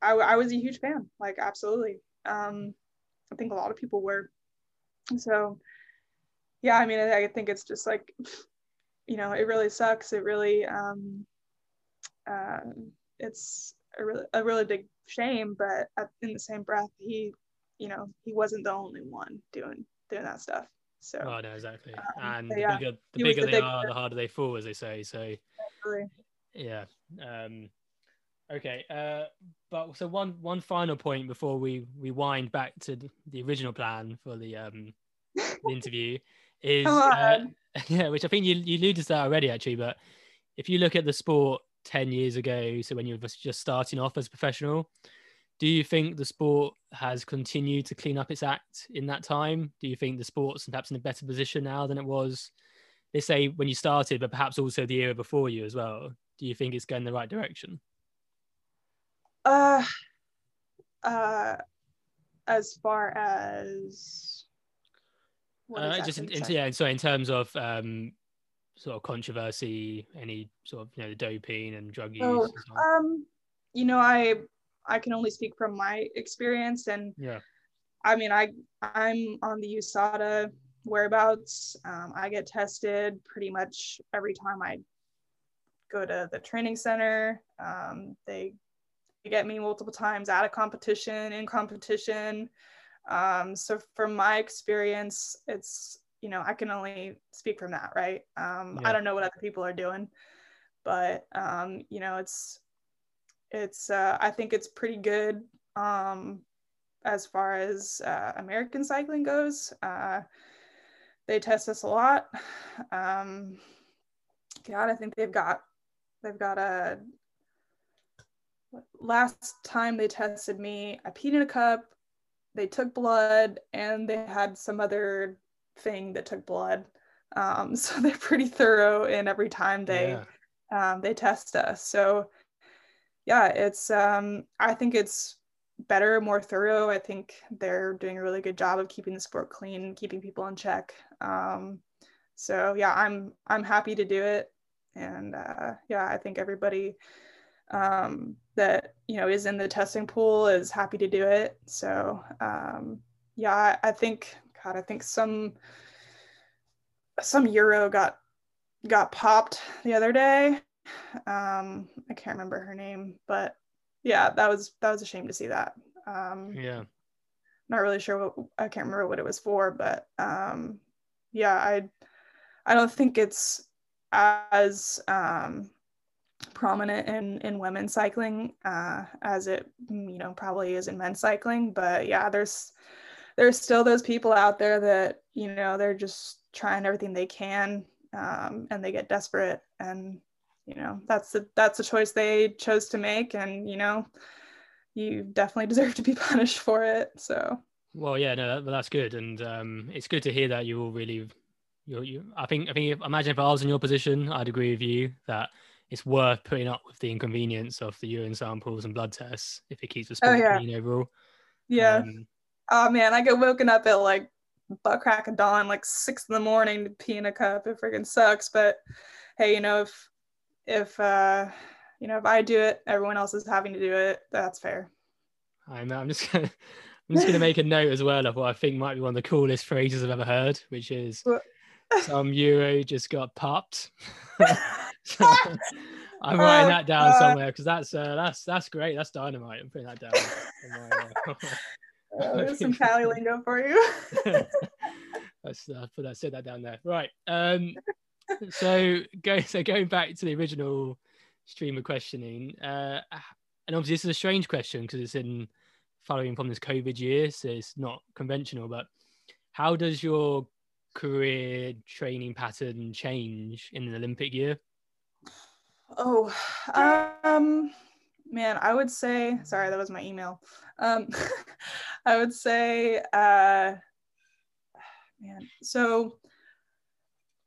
I, I was a huge fan, like, absolutely. Um, I think a lot of people were. So, yeah, I mean, I, I think it's just like, you know, it really sucks. It really, um, uh, it's a really, a really big shame but at, in the same breath he you know he wasn't the only one doing doing that stuff. So oh no exactly. um, and the yeah, bigger the bigger the they are the harder they fall as they say. So yeah um okay uh but so one one final point before we we wind back to the original plan for the um the interview is uh, yeah which i think you, you alluded to that already actually but if you look at the sport 10 years ago, so when you were just starting off as a professional, do you think the sport has continued to clean up its act in that time? Do you think the sport's perhaps in a better position now than it was, let's say, when you started, but perhaps also the era before you as well? Do you think it's going the right direction? Uh, uh, as far as uh, just in, in, yeah, so in terms of um, sort of controversy, any sort of you know the doping and drug use? Oh, um, you know, I I can only speak from my experience, and yeah, I mean, I I'm on the USADA whereabouts. Um, I get tested pretty much every time I go to the training center. Um, they get me multiple times at a competition, in competition. Um, so from my experience, it's you know, I can only speak from that, right? Um, yeah. I don't know what other people are doing, but um, you know, it's it's uh, I think it's pretty good um, as far as uh, American cycling goes. Uh, they test us a lot. Um, God, I think they've got they've got a last time they tested me, I peed in a cup, they took blood, and they had some other thing that took blood. Um, so they're pretty thorough in every time they yeah. um, they test us. So yeah, it's um, I think it's better, more thorough. I think they're doing a really good job of keeping the sport clean, keeping people in check. Um, so yeah, I'm I'm happy to do it, and uh, yeah, I think everybody um, that you know is in the testing pool is happy to do it. So um, yeah, I, I think God, I think some some euro got got popped the other day. Um, I can't remember her name, but yeah, that was that was a shame to see that. Um, yeah, not really sure what I can't remember what it was for, but um, yeah, I I don't think it's as um, prominent in in women's cycling uh, as it you know probably is in men's cycling, but yeah, there's there's still those people out there that you know they're just trying everything they can um, and they get desperate and you know that's the that's the choice they chose to make and you know you definitely deserve to be punished for it. So. Well, yeah, no, that, that's good, and um, it's good to hear that you all really, you, you. I think, I think, if, imagine if I was in your position, I'd agree with you that it's worth putting up with the inconvenience of the urine samples and blood tests if it keeps the sport oh, yeah. clean overall. Yeah. Um, oh man, I get woken up at like butt crack of dawn, like six in the morning to pee in a cup. It freaking sucks. But hey, you know, if if uh you know if I do it, everyone else is having to do it. That's fair. I know. I'm just gonna I'm just gonna make a note as well of what I think might be one of the coolest phrases I've ever heard, which is some euro just got popped. so, I'm writing that down uh, somewhere because that's uh, that's that's great. That's dynamite. I'm putting that down. uh, there's some Cali lingo for you. Let's uh, put that, set that down there. Right. Um, so go so going back to the original stream of questioning, uh, and obviously this is a strange question because it's in following from this COVID year, so it's not conventional. But how does your career training pattern change in an Olympic year? Oh, um, man, I would say, sorry, that was my email. Um, I would say, uh, man, so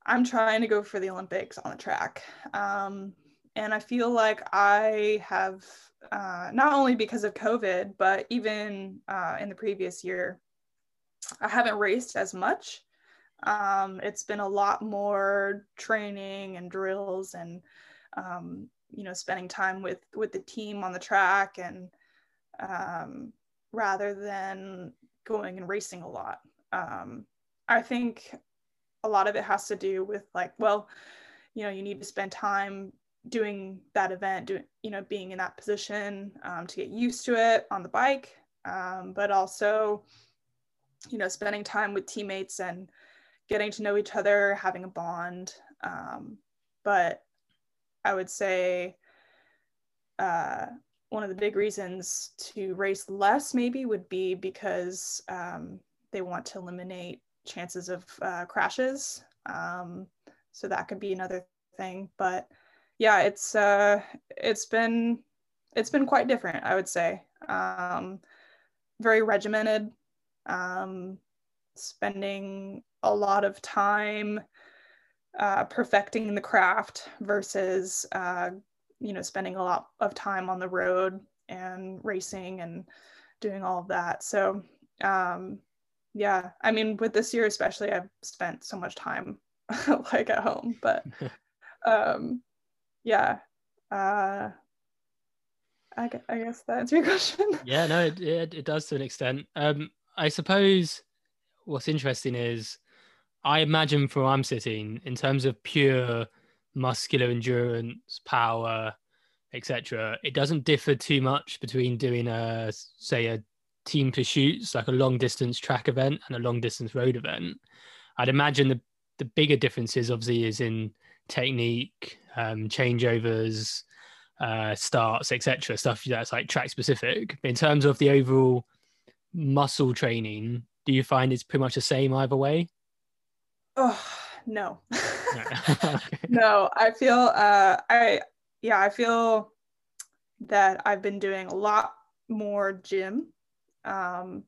I'm trying to go for the Olympics on the track. Um, and I feel like I have, uh, not only because of COVID, but even uh, in the previous year, I haven't raced as much. Um, it's been a lot more training and drills and, um, you know, spending time with with the team on the track and um, rather than going and racing a lot. Um, I think a lot of it has to do with like, well, you know, you need to spend time doing that event, doing, you know, being in that position um, to get used to it on the bike, um, but also, you know, spending time with teammates and getting to know each other, having a bond. Um, but I would say uh, one of the big reasons to race less maybe would be because um, they want to eliminate chances of uh, crashes. Um, so that could be another thing. But yeah, it's uh, it's been it's been quite different, I would say. Um, very regimented, um, spending a lot of time uh, perfecting the craft versus uh, you know spending a lot of time on the road and racing and doing all of that. So um, yeah i mean with this year especially i've spent so much time like at home but um, yeah uh, I, I guess that answers your question. Yeah no it, it, it does to an extent. Um, i suppose what's interesting is I imagine from where I'm sitting, in terms of pure muscular endurance, power, etc., it doesn't differ too much between doing a say a team pursuits like a long distance track event and a long distance road event. I'd imagine the the bigger differences obviously is in technique, um, changeovers, uh, starts, etc. Stuff that's like track specific. But in terms of the overall muscle training, do you find it's pretty much the same either way? Oh no. no, I feel uh I yeah, I feel that I've been doing a lot more gym. Um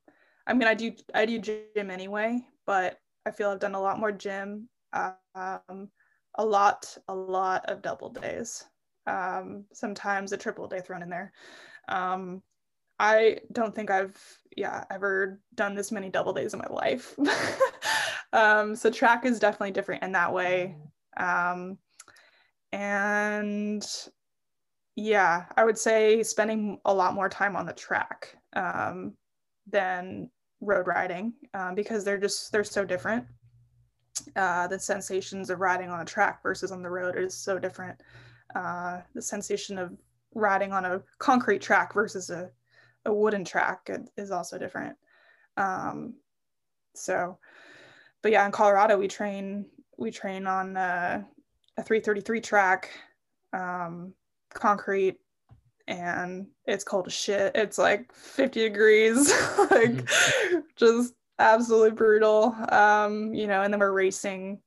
I mean I do I do gym anyway, but I feel I've done a lot more gym. Um a lot, a lot of double days. Um sometimes a triple day thrown in there. Um I don't think I've yeah ever done this many double days in my life. um, so track is definitely different in that way. Um, and yeah, I would say spending a lot more time on the track um, than road riding um, because they're just they're so different. Uh, the sensations of riding on a track versus on the road is so different. Uh, the sensation of riding on a concrete track versus a a wooden track is also different. Um, so, but yeah, in Colorado we train we train on a, a 333 track, um, concrete, and it's cold as shit. It's like 50 degrees, like mm-hmm. just absolutely brutal. Um, you know, and then we're racing.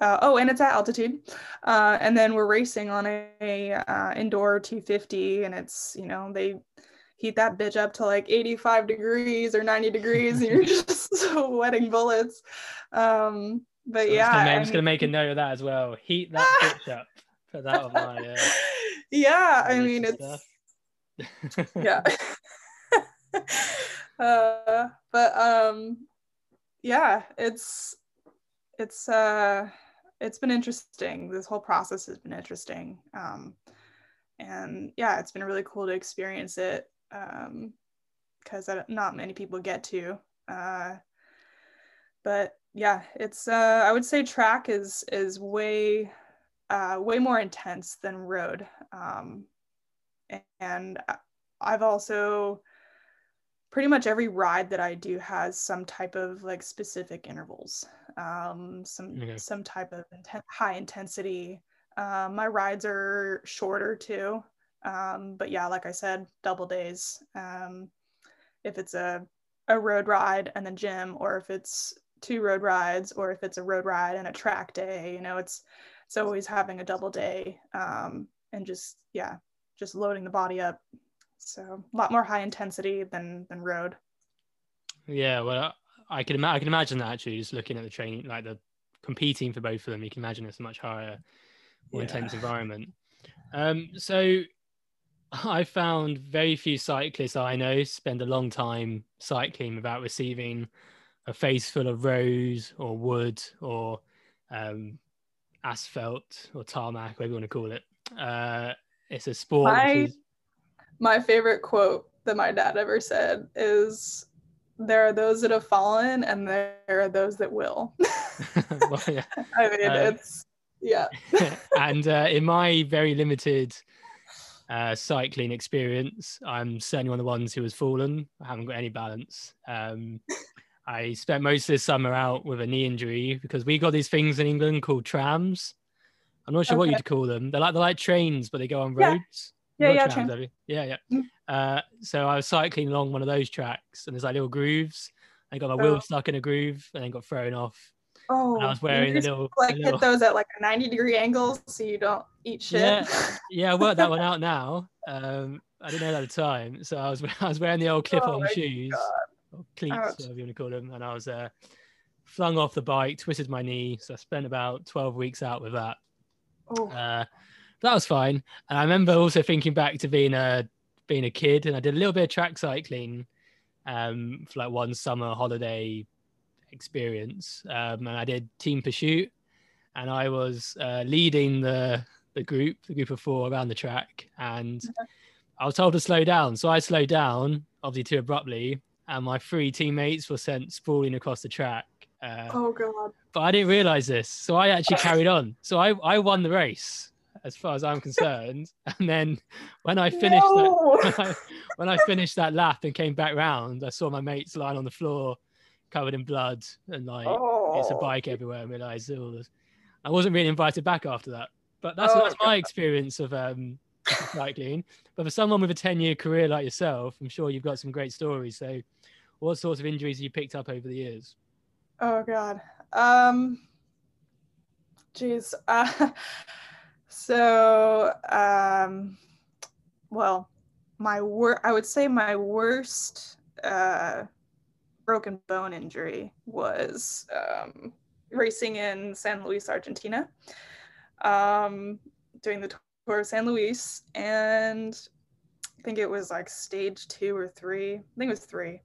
Uh, oh, and it's at altitude. Uh, and then we're racing on a, a uh, indoor 250, and it's you know they heat that bitch up to like 85 degrees or 90 degrees and you're just sweating bullets. Um, but So yeah, I'm just, gonna, I'm just gonna make a note of that as well. Heat that bitch up. Put that on my. Uh, yeah, I mean it's yeah. uh, but um, yeah, it's it's uh, it's been interesting. This whole process has been interesting. Um, and yeah, it's been really cool to experience it um, because not many people get to. Uh, but yeah, it's uh, I would say track is is way uh, way more intense than road. Um, and I've also pretty much every ride that I do has some type of like specific intervals, um, some Okay. some type of inten- high intensity. Um, my rides are shorter too, um, but yeah, like I said, double days. Um, if it's a a road ride and then gym, or if it's two road rides, or if it's a road ride and a track day, you know, it's it's always having a double day um, and just yeah, just loading the body up. So a lot more high intensity than than road. Yeah, well, I can ima- I can imagine that actually. Just looking at the training, like the competing for both of them, you can imagine it's a much higher, more Yeah. intense environment. Um, so I found very few cyclists I know spend a long time cycling without receiving a face full of rose or wood or um, asphalt or tarmac, whatever you want to call it. Uh, it's a sport. My- is, My favorite quote that my dad ever said is there are those that have fallen and there are those that will. well, yeah. I mean, Uh, it's yeah. and uh, in my very limited uh, cycling experience, I'm certainly one of the ones who has fallen. I haven't got any balance. Um, I spent most of this summer out with a knee injury because we got these things in England called trams. I'm not sure what you'd call them. They're like they're like trains, but they go on roads. Yeah, yeah, trams, trams. yeah, yeah. Mm. Uh, so I was cycling along one of those tracks, and there's like little grooves. I got my Oh. wheel stuck in a groove, and then got thrown off. Oh, And I was you wearing just, little, like little hit those at like a 90 degree angle so you don't eat shit. Yeah, yeah, I worked that one out now. Um, I didn't know that at the time, so I was I was wearing the old clip-on Oh shoes, or cleats, Ouch. whatever you want to call them, and I was uh, flung off the bike, twisted my knee, so I spent about twelve weeks out with that. Oh, Uh, that was fine, and I remember also thinking back to being a being a kid, and I did a little bit of track cycling um, for like one summer holiday experience, um, and I did team pursuit, and I was uh, leading the the group, the group of four around the track, and I was told to slow down, so I slowed down, obviously too abruptly, and my three teammates were sent sprawling across the track. Uh, oh god. but I didn't realize this. So I actually carried on. So I, I won the race as far as I'm concerned. And then when I finished No. that, when I, when I finished that lap and came back round, I saw my mates lying on the floor covered in blood and like it's a Oh. bike everywhere and realized oh, there's- I wasn't really invited back after that. But that's Oh, that's my experience of um cycling. But for someone with a 10 year career like yourself, I'm sure you've got some great stories. So what sorts of injuries have you picked up over the years? Oh god. Um jeez. Uh, so um well, my wor I would say my worst uh broken bone injury was um racing in San Luis, Argentina. Um doing the tour of San Luis and I think it was like stage 2 or 3. I think it was 3.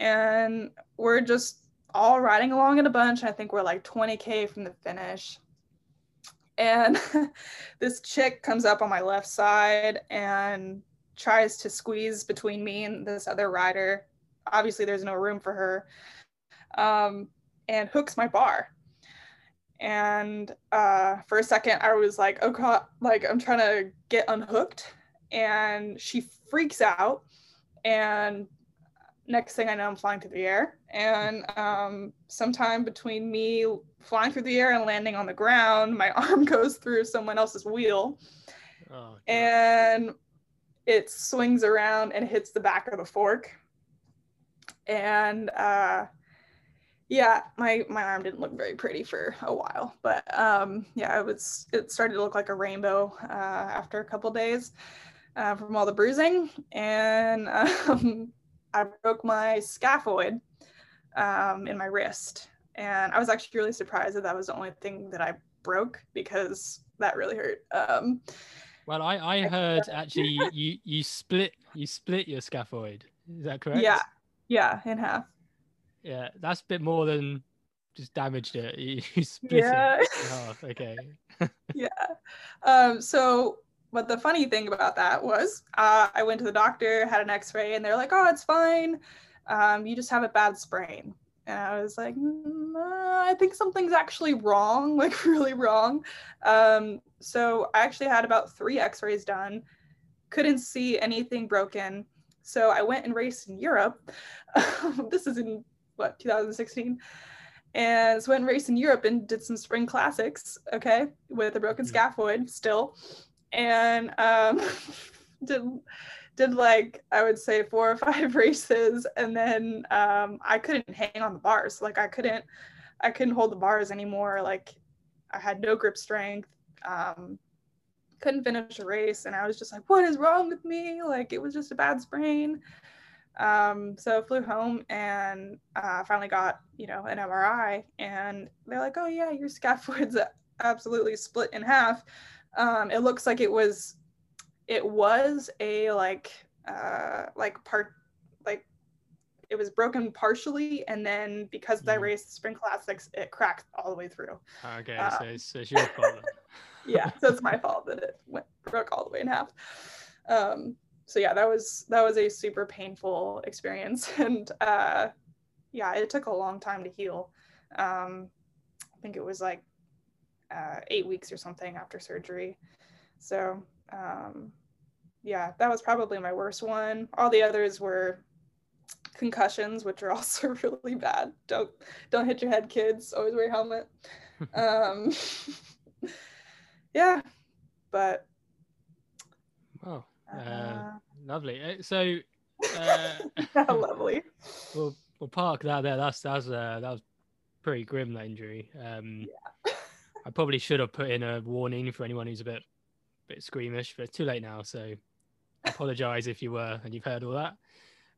And we're just all riding along in a bunch. I think we're like 20K from the finish. And this chick comes up on my left side and tries to squeeze between me and this other rider. Obviously, there's no room for her. Um, and hooks my bar. And uh, for a second, I was like, oh God, like I'm trying to get unhooked. And she freaks out. And next thing I know, I'm flying through the air. And um, sometime between me flying through the air and landing on the ground, my arm goes through someone else's wheel Oh, and it swings around and hits the back of the fork. And uh, yeah, my my arm didn't look very pretty for a while, but um, yeah, it was it started to look like a rainbow uh, after a couple days. uh, from all the bruising, and um, I broke my scaphoid um, in my wrist. And I was actually really surprised that that was the only thing that I broke because that really hurt. Um, well, I, I heard actually you you split you split your scaphoid. Is that correct? Yeah, yeah, in half. Yeah, that's a bit more than just damaged it. You, you split yeah. it in half. Okay. yeah. Um. So, but the funny thing about that was, uh, I went to the doctor, had an X-ray, and they're like, "Oh, it's fine. Um, you just have a bad sprain." And I was like, mm, uh, I think something's actually wrong, like really wrong. Um, so I actually had about three x rays done, couldn't see anything broken. So I went and raced in Europe. this is in what, 2016? And so went and raced in Europe and did some spring classics, okay, with a broken mm-hmm. scaphoid still. And um, did did like I would say four or five races, and then um, I couldn't hang on the bars. Like I couldn't, I couldn't hold the bars anymore. Like I had no grip strength. Um, couldn't finish a race, and I was just like, "What is wrong with me?" Like it was just a bad sprain. Um, so I flew home and uh, finally got you know an MRI, and they're like, "Oh yeah, your scaphoid's absolutely split in half." Um, it looks like it was it was a like uh like part like it was broken partially and then because mm. I raced the spring classics it cracked all the way through okay um, so, it's, it's your fault yeah so it's my fault that it went broke all the way in half um so yeah that was that was a super painful experience and uh yeah it took a long time to heal um i think it was like uh, eight weeks or something after surgery so um yeah, that was probably my worst one. All the others were concussions, which are also really bad. Don't don't hit your head, kids. Always wear a helmet. um, yeah, but wow, uh, uh, lovely. Uh, so, uh, lovely. We'll we'll park that there. That's that's uh, that was pretty grim that injury. Um, yeah. I probably should have put in a warning for anyone who's a bit bit squeamish, but it's too late now. So apologize if you were and you've heard all that.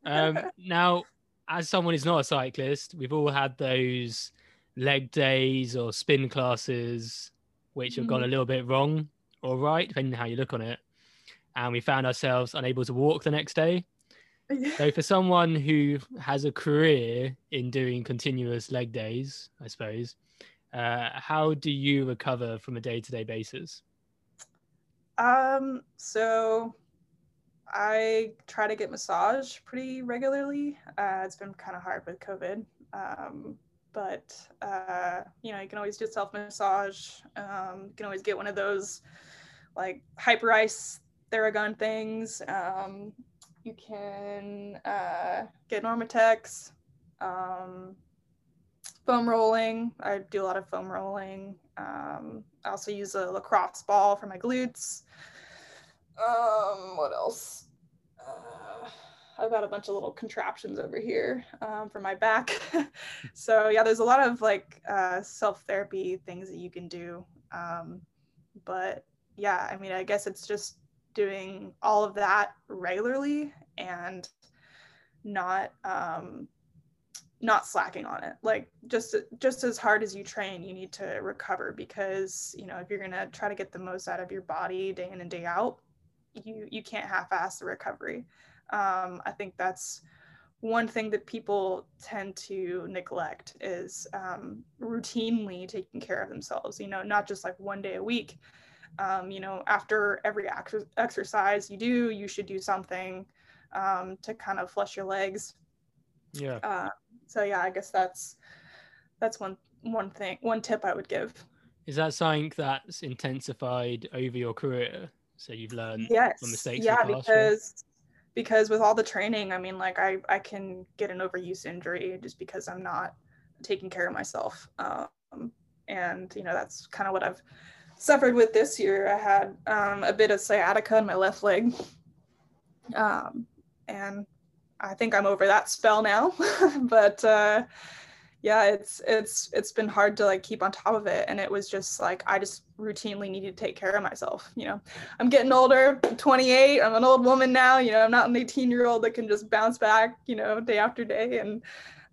Um, now, as someone who's not a cyclist, we've all had those leg days or spin classes which have gone a mm. little bit wrong or right, depending on how you look on it. And we found ourselves unable to walk the next day. So, for someone who has a career in doing continuous leg days, I suppose, uh, how do you recover from a day to day basis? Um, so I try to get massage pretty regularly. Uh, it's been kind of hard with COVID, um, but uh, you know you can always do self massage. Um, you can always get one of those like Hyperice Theragun things. Um, you can uh, get NormaTecs, um, foam rolling. I do a lot of foam rolling. Um, I also use a lacrosse ball for my glutes. Um, what else? Uh, I've got a bunch of little contraptions over here um, for my back. so yeah, there's a lot of like uh, self therapy things that you can do. Um, but yeah, I mean, I guess it's just doing all of that regularly and not um, not slacking on it. Like just just as hard as you train, you need to recover because you know if you're gonna try to get the most out of your body day in and day out, you you can't half-ass the recovery. Um, I think that's one thing that people tend to neglect is um, routinely taking care of themselves. You know, not just like one day a week. Um, you know, after every ex- exercise you do, you should do something um, to kind of flush your legs. Yeah. Uh, so yeah, I guess that's that's one one thing one tip I would give. Is that something that's intensified over your career? So you've learned yes. from mistakes. Yeah, because because with all the training, I mean, like I I can get an overuse injury just because I'm not taking care of myself. Um, and you know that's kind of what I've suffered with this year. I had um, a bit of sciatica in my left leg, um, and I think I'm over that spell now. but uh, yeah, it's it's it's been hard to like keep on top of it, and it was just like I just routinely needed to take care of myself. You know, I'm getting older. I'm 28. I'm an old woman now. You know, I'm not an 18 year old that can just bounce back. You know, day after day, and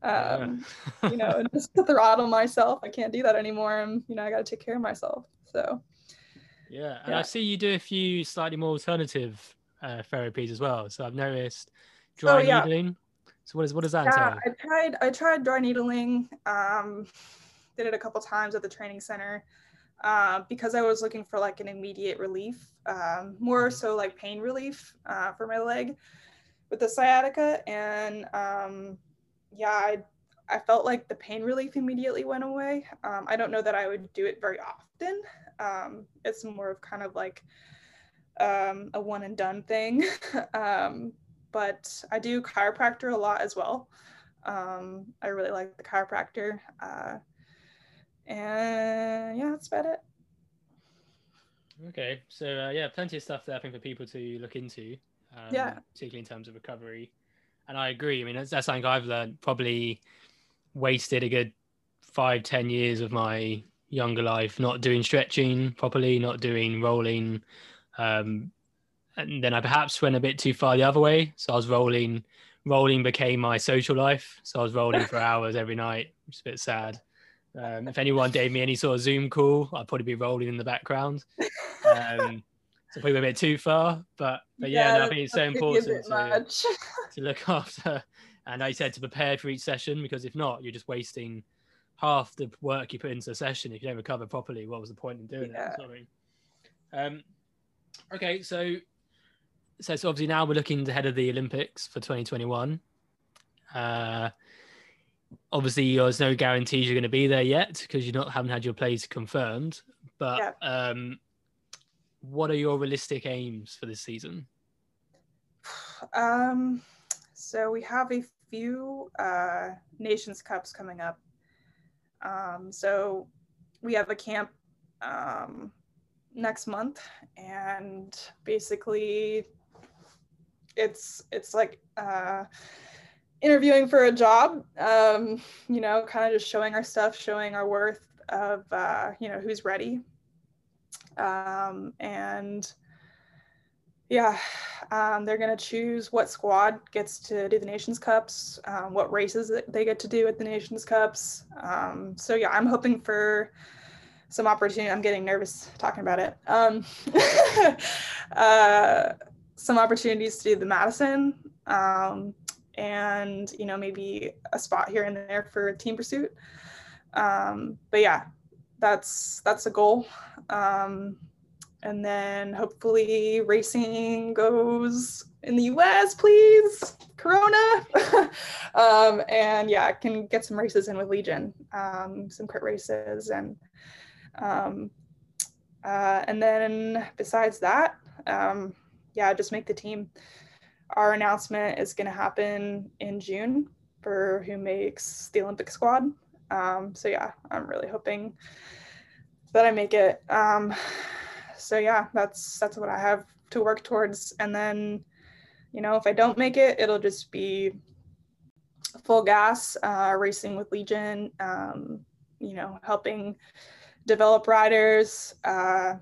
um, you know, just throttle myself. I can't do that anymore. And you know, I got to take care of myself. So. Yeah, and yeah. I see you do a few slightly more alternative uh, therapies as well. So I've noticed dry oh, yeah. needling. So what is what does that yeah, entail? I tried I tried dry needling. Um, did it a couple times at the training center uh, because I was looking for like an immediate relief, um, more mm-hmm. so like pain relief uh, for my leg with the sciatica. And um, yeah, I I felt like the pain relief immediately went away. Um, I don't know that I would do it very often. Um, it's more of kind of like um, a one and done thing. but I do chiropractor a lot as well. Um, I really like the chiropractor. Uh, and yeah, that's about it. Okay, so uh, yeah, plenty of stuff there I think for people to look into. Um, yeah, particularly in terms of recovery. And I agree. I mean, that's, that's something I've learned. Probably wasted a good five, ten years of my younger life not doing stretching properly, not doing rolling, um, and then I perhaps went a bit too far the other way. So I was rolling, rolling became my social life. So I was rolling for hours every night, which is a bit sad. Um, if anyone gave me any sort of Zoom call, I'd probably be rolling in the background. Um, so probably a bit too far, but but yeah, yeah no, I think it's so important to, to look after. And I said to prepare for each session because if not, you're just wasting half the work you put into a session if you don't recover properly. What was the point in doing yeah. it? Sorry. Um, okay, so so, so obviously now we're looking ahead of the Olympics for 2021. Uh, obviously, there's no guarantees you're going to be there yet because you not haven't had your place confirmed. But yeah. um, what are your realistic aims for this season? Um, so we have a few uh, Nations Cups coming up. Um, so we have a camp um, next month, and basically it's it's like uh, interviewing for a job. Um, you know, kind of just showing our stuff, showing our worth of uh, you know who's ready, um, and yeah, um, they're gonna choose what squad gets to do the Nations Cups, um, what races they get to do at the Nations Cups. Um, so yeah, I'm hoping for some opportunity. I'm getting nervous talking about it. Um, uh, some opportunities to do the Madison um, and, you know, maybe a spot here and there for team pursuit. Um, but yeah, that's, that's a goal. Um, and then hopefully racing goes in the US, please, Corona. um, and yeah, I can get some races in with Legion, um, some crit races. And, um, uh, and then besides that, um, yeah, just make the team. Our announcement is going to happen in June for who makes the Olympic squad. Um, so yeah, I'm really hoping that I make it. Um, so yeah, that's that's what I have to work towards. And then, you know, if I don't make it, it'll just be full gas uh, racing with Legion. Um, you know, helping develop riders, uh,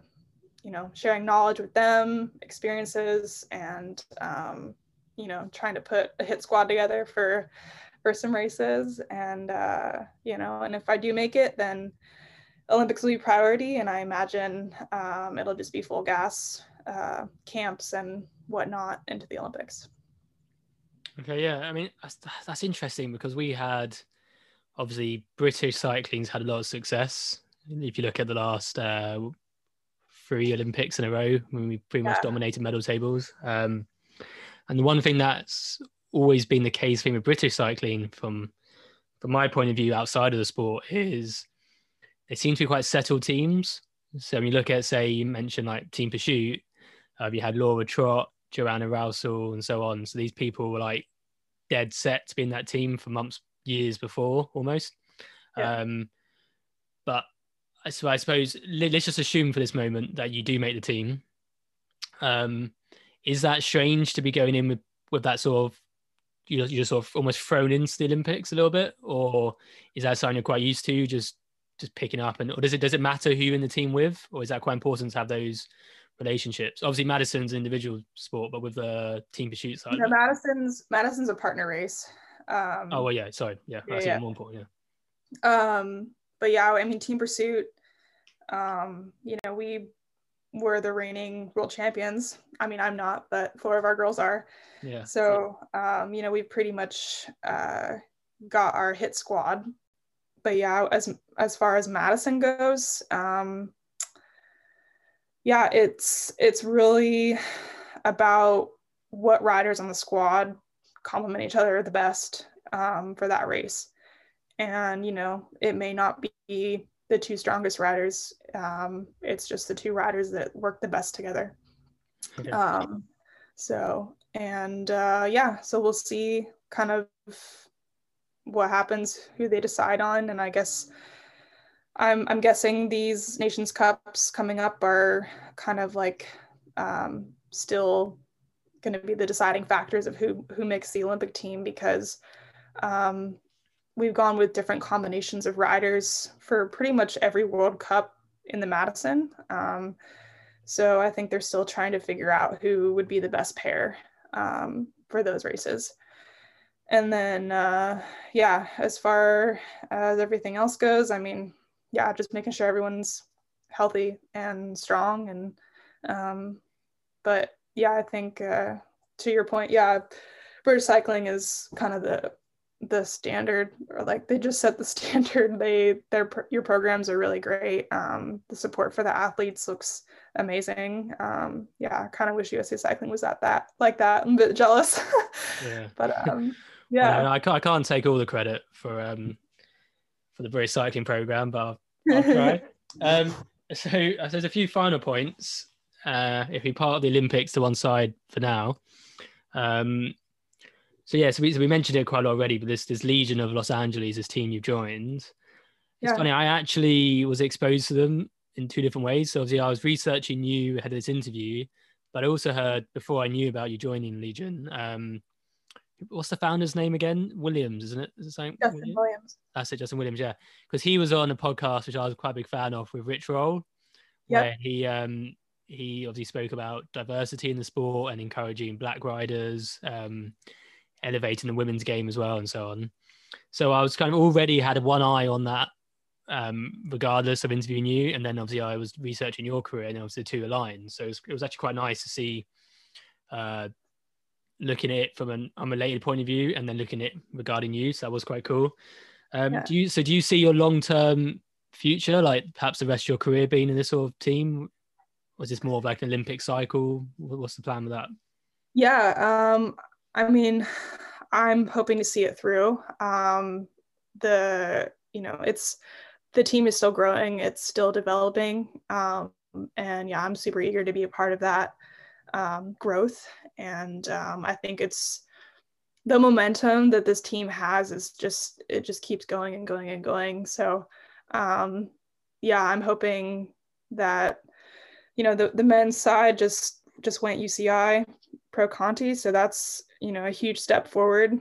you know sharing knowledge with them experiences and um, you know trying to put a hit squad together for for some races. And uh, you know and if i do make it then olympics will be priority. And i imagine um, it'll just be full gas uh, camps and whatnot into the olympics. Okay yeah i mean that's, that's interesting because we had obviously british cycling's had a lot of success. If you look at the last uh, three Olympics in a row when we pretty much dominated medal tables. Um, and the one thing that's always been the case thing with British cycling, from from my point of view, outside of the sport, is they seem to be quite settled teams. So when you look at, say, you mentioned like Team Pursuit, uh, you had Laura Trott, Joanna Rowsell, and so on. So these people were like dead set to be in that team for months, years before, almost. Yeah. Um, but so I suppose let's just assume for this moment that you do make the team. Um, is that strange to be going in with, with that sort of you're, you're sort of almost thrown into the Olympics a little bit, or is that something you're quite used to? Just just picking up, and or does it does it matter who you're in the team with, or is that quite important to have those relationships? Obviously, Madison's an individual sport, but with the team pursuit side, no, Madison's Madison's a partner race. Um, oh well, yeah, sorry, yeah, that's yeah, even more important. Yeah. Um, but yeah, I mean, team pursuit. Um, you know, we were the reigning world champions. I mean, I'm not, but four of our girls are. Yeah. So, um, you know, we've pretty much uh, got our hit squad. But yeah, as as far as Madison goes, um, yeah, it's it's really about what riders on the squad complement each other the best um, for that race. And you know, it may not be the two strongest riders. Um, it's just the two riders that work the best together. Okay. Um, so, and uh, yeah, so we'll see kind of what happens, who they decide on. And I guess I'm, I'm guessing these Nations Cups coming up are kind of like um, still going to be the deciding factors of who, who makes the Olympic team because um, we've gone with different combinations of riders for pretty much every World Cup in the Madison. Um, so I think they're still trying to figure out who would be the best pair um, for those races. And then, uh, yeah, as far as everything else goes, I mean, yeah, just making sure everyone's healthy and strong. And, um, but yeah, I think uh, to your point, yeah, British cycling is kind of the the standard or like they just set the standard. They their your programs are really great. Um the support for the athletes looks amazing. Um yeah i kind of wish usa cycling was at that like that. I'm a bit jealous. Yeah. But um yeah. Well, I, can't, I can't take all the credit for um for the british cycling program but i'll, I'll try. Um so, so there's a few final points. Uh if we part of the olympics to one side for now um so yeah, so we, so we mentioned it quite a lot already, but this this Legion of Los Angeles, this team you've joined. It's yeah. funny. I actually was exposed to them in two different ways. So obviously, I was researching you ahead of this interview, but I also heard before I knew about you joining Legion. Um, what's the founder's name again? Williams, isn't it? Is it Justin Williams? Williams. That's it, Justin Williams. Yeah, because he was on a podcast which I was quite a big fan of with Rich Roll, yep. where he um he obviously spoke about diversity in the sport and encouraging black riders. Um, elevating the women's game as well and so on. So I was kind of already had one eye on that, um, regardless of interviewing you. And then obviously I was researching your career and obviously the two aligned. So it was, it was actually quite nice to see, uh, looking at it from an unrelated point of view and then looking at it regarding you. So that was quite cool. Um, yeah. Do you so do you see your long term future, like perhaps the rest of your career being in this sort of team? Was this more of like an Olympic cycle? What's the plan with that? Yeah, um, I mean, I'm hoping to see it through. Um, the you know, it's the team is still growing, it's still developing, um, and yeah, I'm super eager to be a part of that um, growth. And um, I think it's the momentum that this team has is just it just keeps going and going and going. So um, yeah, I'm hoping that you know the the men's side just just went UCI Pro Conti, so that's you know a huge step forward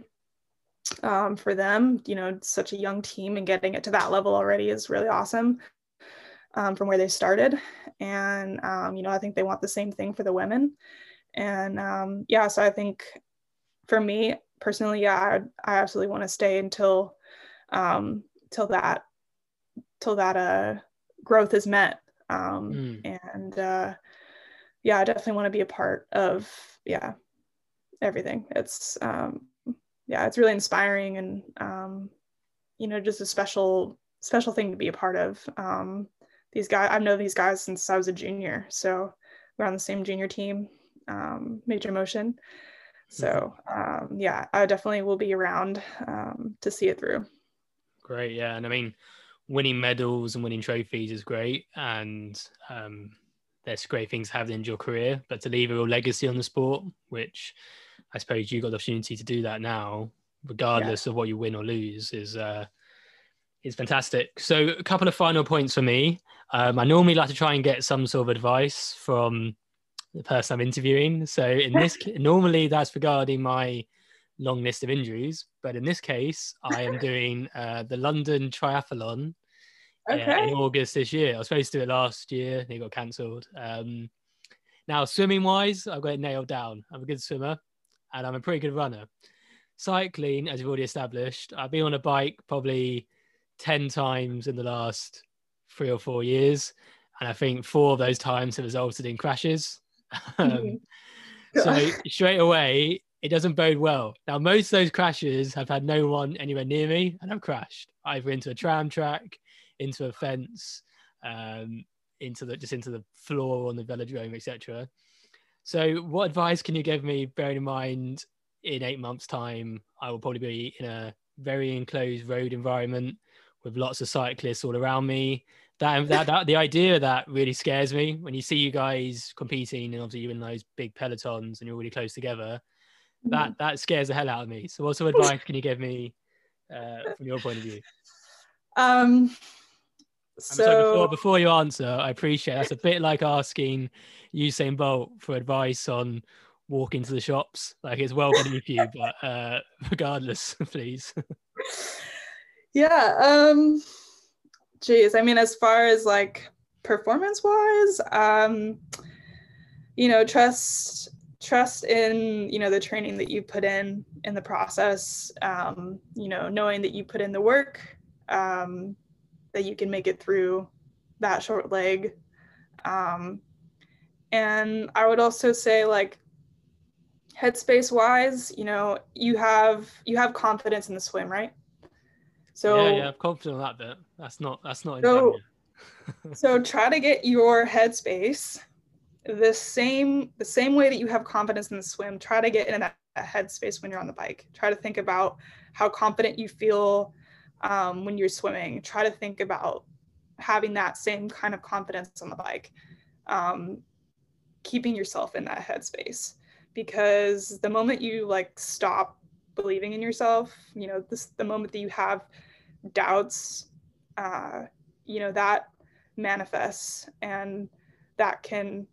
um, for them. You know, such a young team and getting it to that level already is really awesome um, from where they started. And um, you know, I think they want the same thing for the women. And um, yeah, so I think for me personally, yeah, I, I absolutely want to stay until um, till that till that uh, growth is met. Um, mm. And uh, yeah, I definitely want to be a part of yeah everything. It's um, yeah, it's really inspiring and um, you know just a special special thing to be a part of. Um, these guys, I've known these guys since I was a junior, so we're on the same junior team, um, Major Motion. So mm-hmm. um, yeah, I definitely will be around um, to see it through. Great, yeah, and I mean, winning medals and winning trophies is great, and um, there's great things to have in your career, but to leave a real legacy on the sport, which I suppose you got the opportunity to do that now, regardless yeah. of what you win or lose, is uh, is fantastic. So a couple of final points for me. Um, I normally like to try and get some sort of advice from the person I'm interviewing. So in this, normally that's regarding my long list of injuries. But in this case, I am doing uh, the London Triathlon uh, in August this year. I was supposed to do it last year, and it got cancelled. Um, now, swimming wise, I've got it nailed down. I'm a good swimmer, and I'm a pretty good runner. Cycling, as you've already established, I've been on a bike probably ten times in the last three or four years, and I think four of those times have resulted in crashes. um, so straight away, it doesn't bode well. Now, most of those crashes have had no one anywhere near me, and I've crashed either into a tram track, into a fence, um, into the just into the floor on the velodrome, etc. So, what advice can you give me, bearing in mind in eight months' time, I will probably be in a very enclosed road environment with lots of cyclists all around me. That, that, that the idea of that really scares me when you see you guys competing and obviously you're in those big pelotons and you're really close together. That that scares the hell out of me. So, what sort of advice can you give me uh, from your point of view? Um, I'm sorry, before, so before you answer, I appreciate that's a bit like asking Usain Bolt for advice on walking to the shops. Like it's well beneath you, but uh, regardless, please. yeah, um, geez, I mean, as far as like performance wise, um, you know, trust trust in you know the training that you put in in the process. Um, you know, knowing that you put in the work, um, that you can make it through that short leg. Um, and I would also say like headspace wise, you know, you have you have confidence in the swim, right? So yeah, yeah, I'm confident on that bit. That's not that's not in So- so try to get your headspace the same the same way that you have confidence in the swim try to get in that, that headspace when you're on the bike try to think about how confident you feel um, when you're swimming try to think about having that same kind of confidence on the bike um, keeping yourself in that headspace. Because the moment you like stop believing in yourself you know this the moment that you have doubts uh, you know that manifests and that can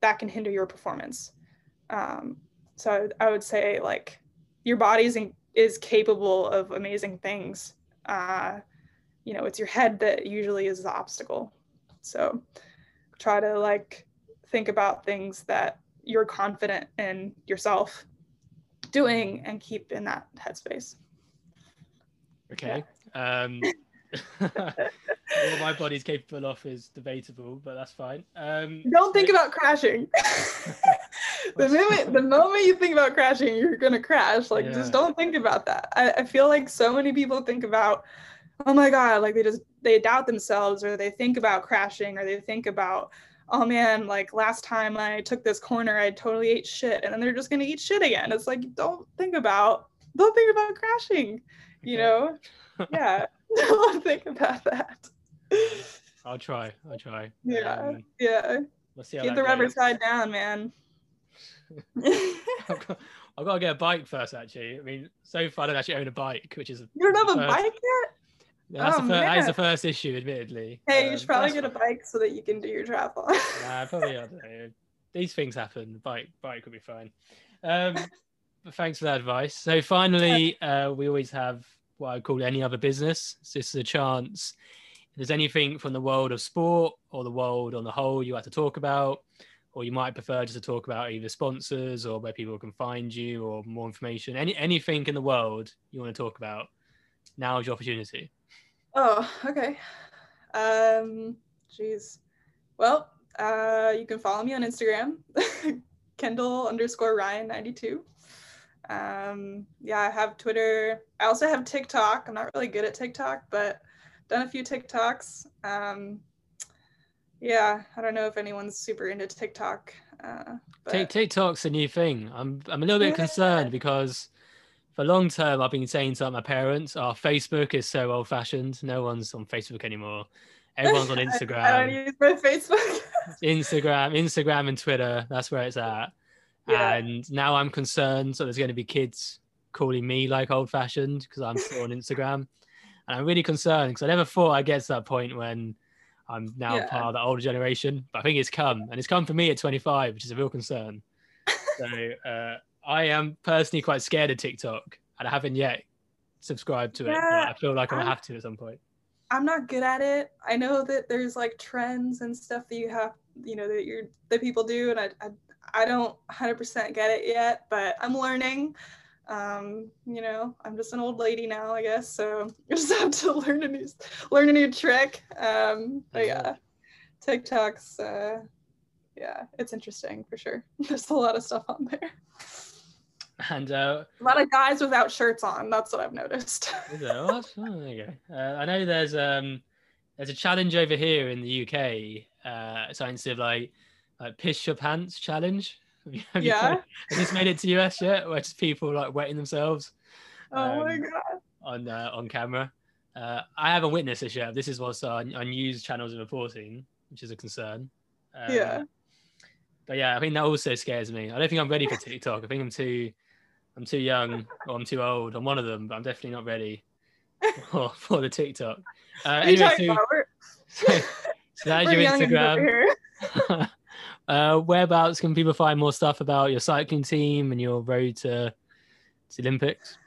that can hinder your performance. Um, so I would, I would say like your body's in, is capable of amazing things uh, you know it's your head that usually is the obstacle so try to like think about things that you're confident in yourself doing and keep in that headspace Okay. Um, what my body's capable of is debatable, but that's fine. Um, don't think so- about crashing the moment the moment you think about crashing you're gonna crash like Yeah. just don't think about that I, I feel like so many people think about oh my god like they just they doubt themselves or they think about crashing or they think about oh man like last time i took this corner i totally ate shit and then they're just gonna eat shit again it's like don't think about don't think about crashing you Okay. know yeah don't think about that I'll try. I'll try. yeah Um, yeah we'll see how keep the rubber goes. side down man I've got, I've got to get a bike first. Actually, I mean, so far I don't actually own a bike, which is You don't have a bike yet? that's Oh, the fir- that is the first issue, admittedly. Hey, you Um, should probably that's get a bike so that you can do your travel. Nah, probably I don't know. These things happen. Bike, bike could be fine. Um, but thanks for that advice. So finally, uh, we always have what I call any other business. So this is a chance. If there's anything from the world of sport or the world on the whole you like to talk about, or you might prefer just to talk about either sponsors or where people can find you or more information, any anything in the world you want to talk about, now is your opportunity. oh, okay. Um, jeez. Well, uh, you can follow me on Instagram, Kendall underscore Ryan ninety two. Um, yeah, I have Twitter. I also have TikTok. I'm not really good at TikTok, but done a few TikToks. Um, yeah, I don't know if anyone's super into TikTok. Uh, but Tik TikTok's a new thing. I'm I'm a little bit Yeah. concerned because for long term I've been saying to my parents, "Our Facebook is so old fashioned. No one's on Facebook anymore. Everyone's on I- I, don't Instagram, use my Facebook. Instagram, Instagram, and Twitter. That's where it's at. Yeah. And now I'm concerned. So there's going to be kids calling me like old fashioned because I'm still on Instagram, and I'm really concerned because I never thought I'd get to that point when I'm now Yeah. part of the older generation. But I think it's come, and it's come for me at 25, which is a real concern. so uh, I am personally quite scared of TikTok, and I haven't yet subscribed to it. Yeah, I feel like I'm gonna have to at some point. I'm not good at it. I know that there's like trends and stuff that you have, you know, that you're that people do, and I I, I don't 100% get it yet, but I'm learning. Um, you know, I'm just an old lady now, I guess, so I just have to learn a new learn a new trick. Um, but yeah, TikTok's uh, yeah, it's interesting for sure. There's a lot of stuff on there. And uh, A lot of guys without shirts on. That's what I've noticed. there? Oh, that's- there you go. Uh, I know there's um there's a challenge over here in the UK. Uh, something sort of like like piss your pants challenge. Have you, have you tried- Has this made it to US yet? Where it's people like wetting themselves oh my Um, god. on uh, on camera. Uh, I haven't witnessed this yet. This is what's on, on news channels are reporting, which is a concern. Um, Yeah. But yeah, I think that also scares me. I don't think I'm ready for TikTok. I think I'm too, I'm too young or I'm too old. I'm one of them, but I'm definitely not ready for, for the TikTok. Uh, anyway, so, so, so that's your and Instagram. Uh, whereabouts can people find more stuff about your cycling team and your road to, to Olympics?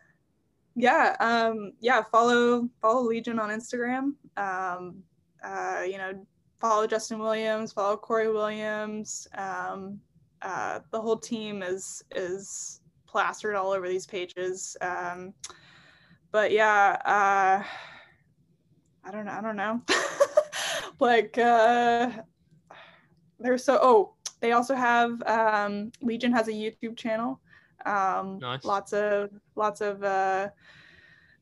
yeah um yeah follow follow legion on instagram. Um uh you know follow justin williams follow cory williams. Um uh the whole team is is plastered all over these pages. Um but yeah uh i don't know i don't know. Like uh they're so oh they also have um legion has a youtube channel um Nice. lots of lots of uh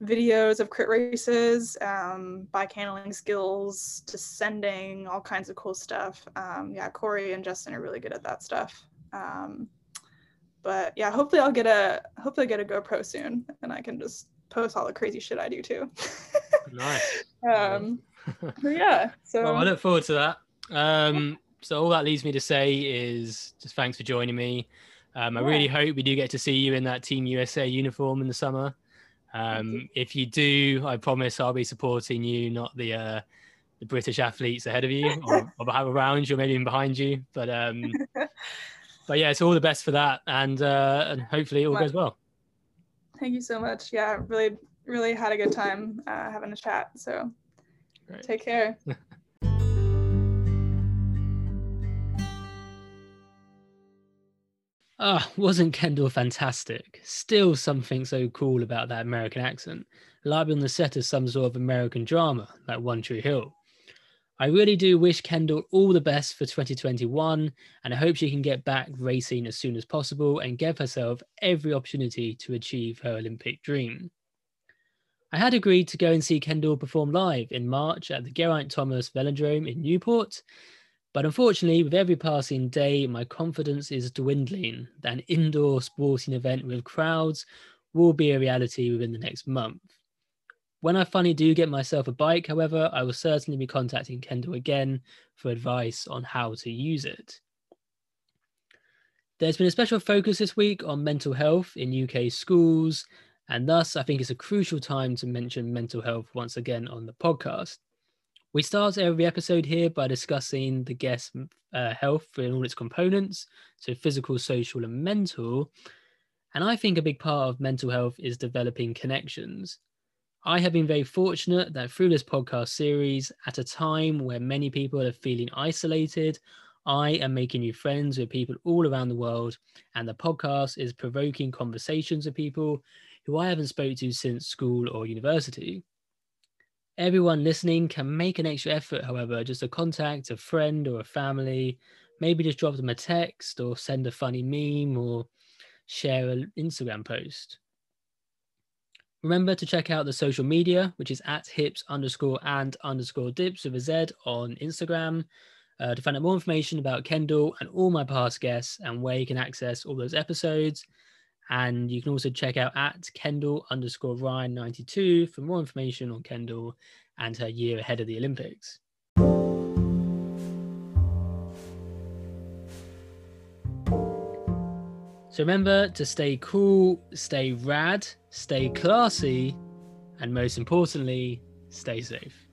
videos of crit races um bike handling skills descending all kinds of cool stuff um yeah cory and justin are really good at that stuff um but yeah hopefully i'll get a hopefully i get a gopro soon and i can just post all the crazy shit i do too Nice. um yeah so Well, I look forward to that. Um, so all that leaves me to say is just thanks for joining me. Um, I Yeah. really hope we do get to see you in that Team USA uniform in the summer. Um, if you do, I promise I'll be supporting you, not the uh, the British athletes ahead of you or, or around you, or maybe even behind you. But um, but yeah, it's all the best for that, and uh, and hopefully it all goes well. thank you so much yeah really really had a good time uh, having a chat so Great. take care Ah, wasn't Kendall fantastic? Still something so cool about that American accent, like on the set of some sort of American drama, like One Tree Hill. I really do wish Kendall all the best for 2021, and I hope she can get back racing as soon as possible and give herself every opportunity to achieve her Olympic dream. I had agreed to go and see Kendall perform live in March at the Geraint Thomas Velodrome in Newport, but unfortunately, with every passing day, my confidence is dwindling that an indoor sporting event with crowds will be a reality within the next month. When I finally do get myself a bike, however, I will certainly be contacting Kendall again for advice on how to use it. There's been a special focus this week on mental health in UK schools, and thus I think it's a crucial time to mention mental health once again on the podcast. We start every episode here by discussing the guest's uh, health in all its components, so physical, social, and mental. And I think a big part of mental health is developing connections. I have been very fortunate that through this podcast series, at a time where many people are feeling isolated, I am making new friends with people all around the world, and the podcast is provoking conversations with people who I haven't spoke to since school or university. Everyone listening can make an extra effort, however, just to contact a friend or a family, maybe just drop them a text or send a funny meme or share an Instagram post. Remember to check out the social media, which is at hips underscore and underscore dips with a Z on Instagram uh, to find out more information about Kendall and all my past guests and where you can access all those episodes. And you can also check out at Kendall underscore Ryan 92 for more information on Kendall and her year ahead of the Olympics. So remember to stay cool, stay rad, stay classy, and most importantly, stay safe.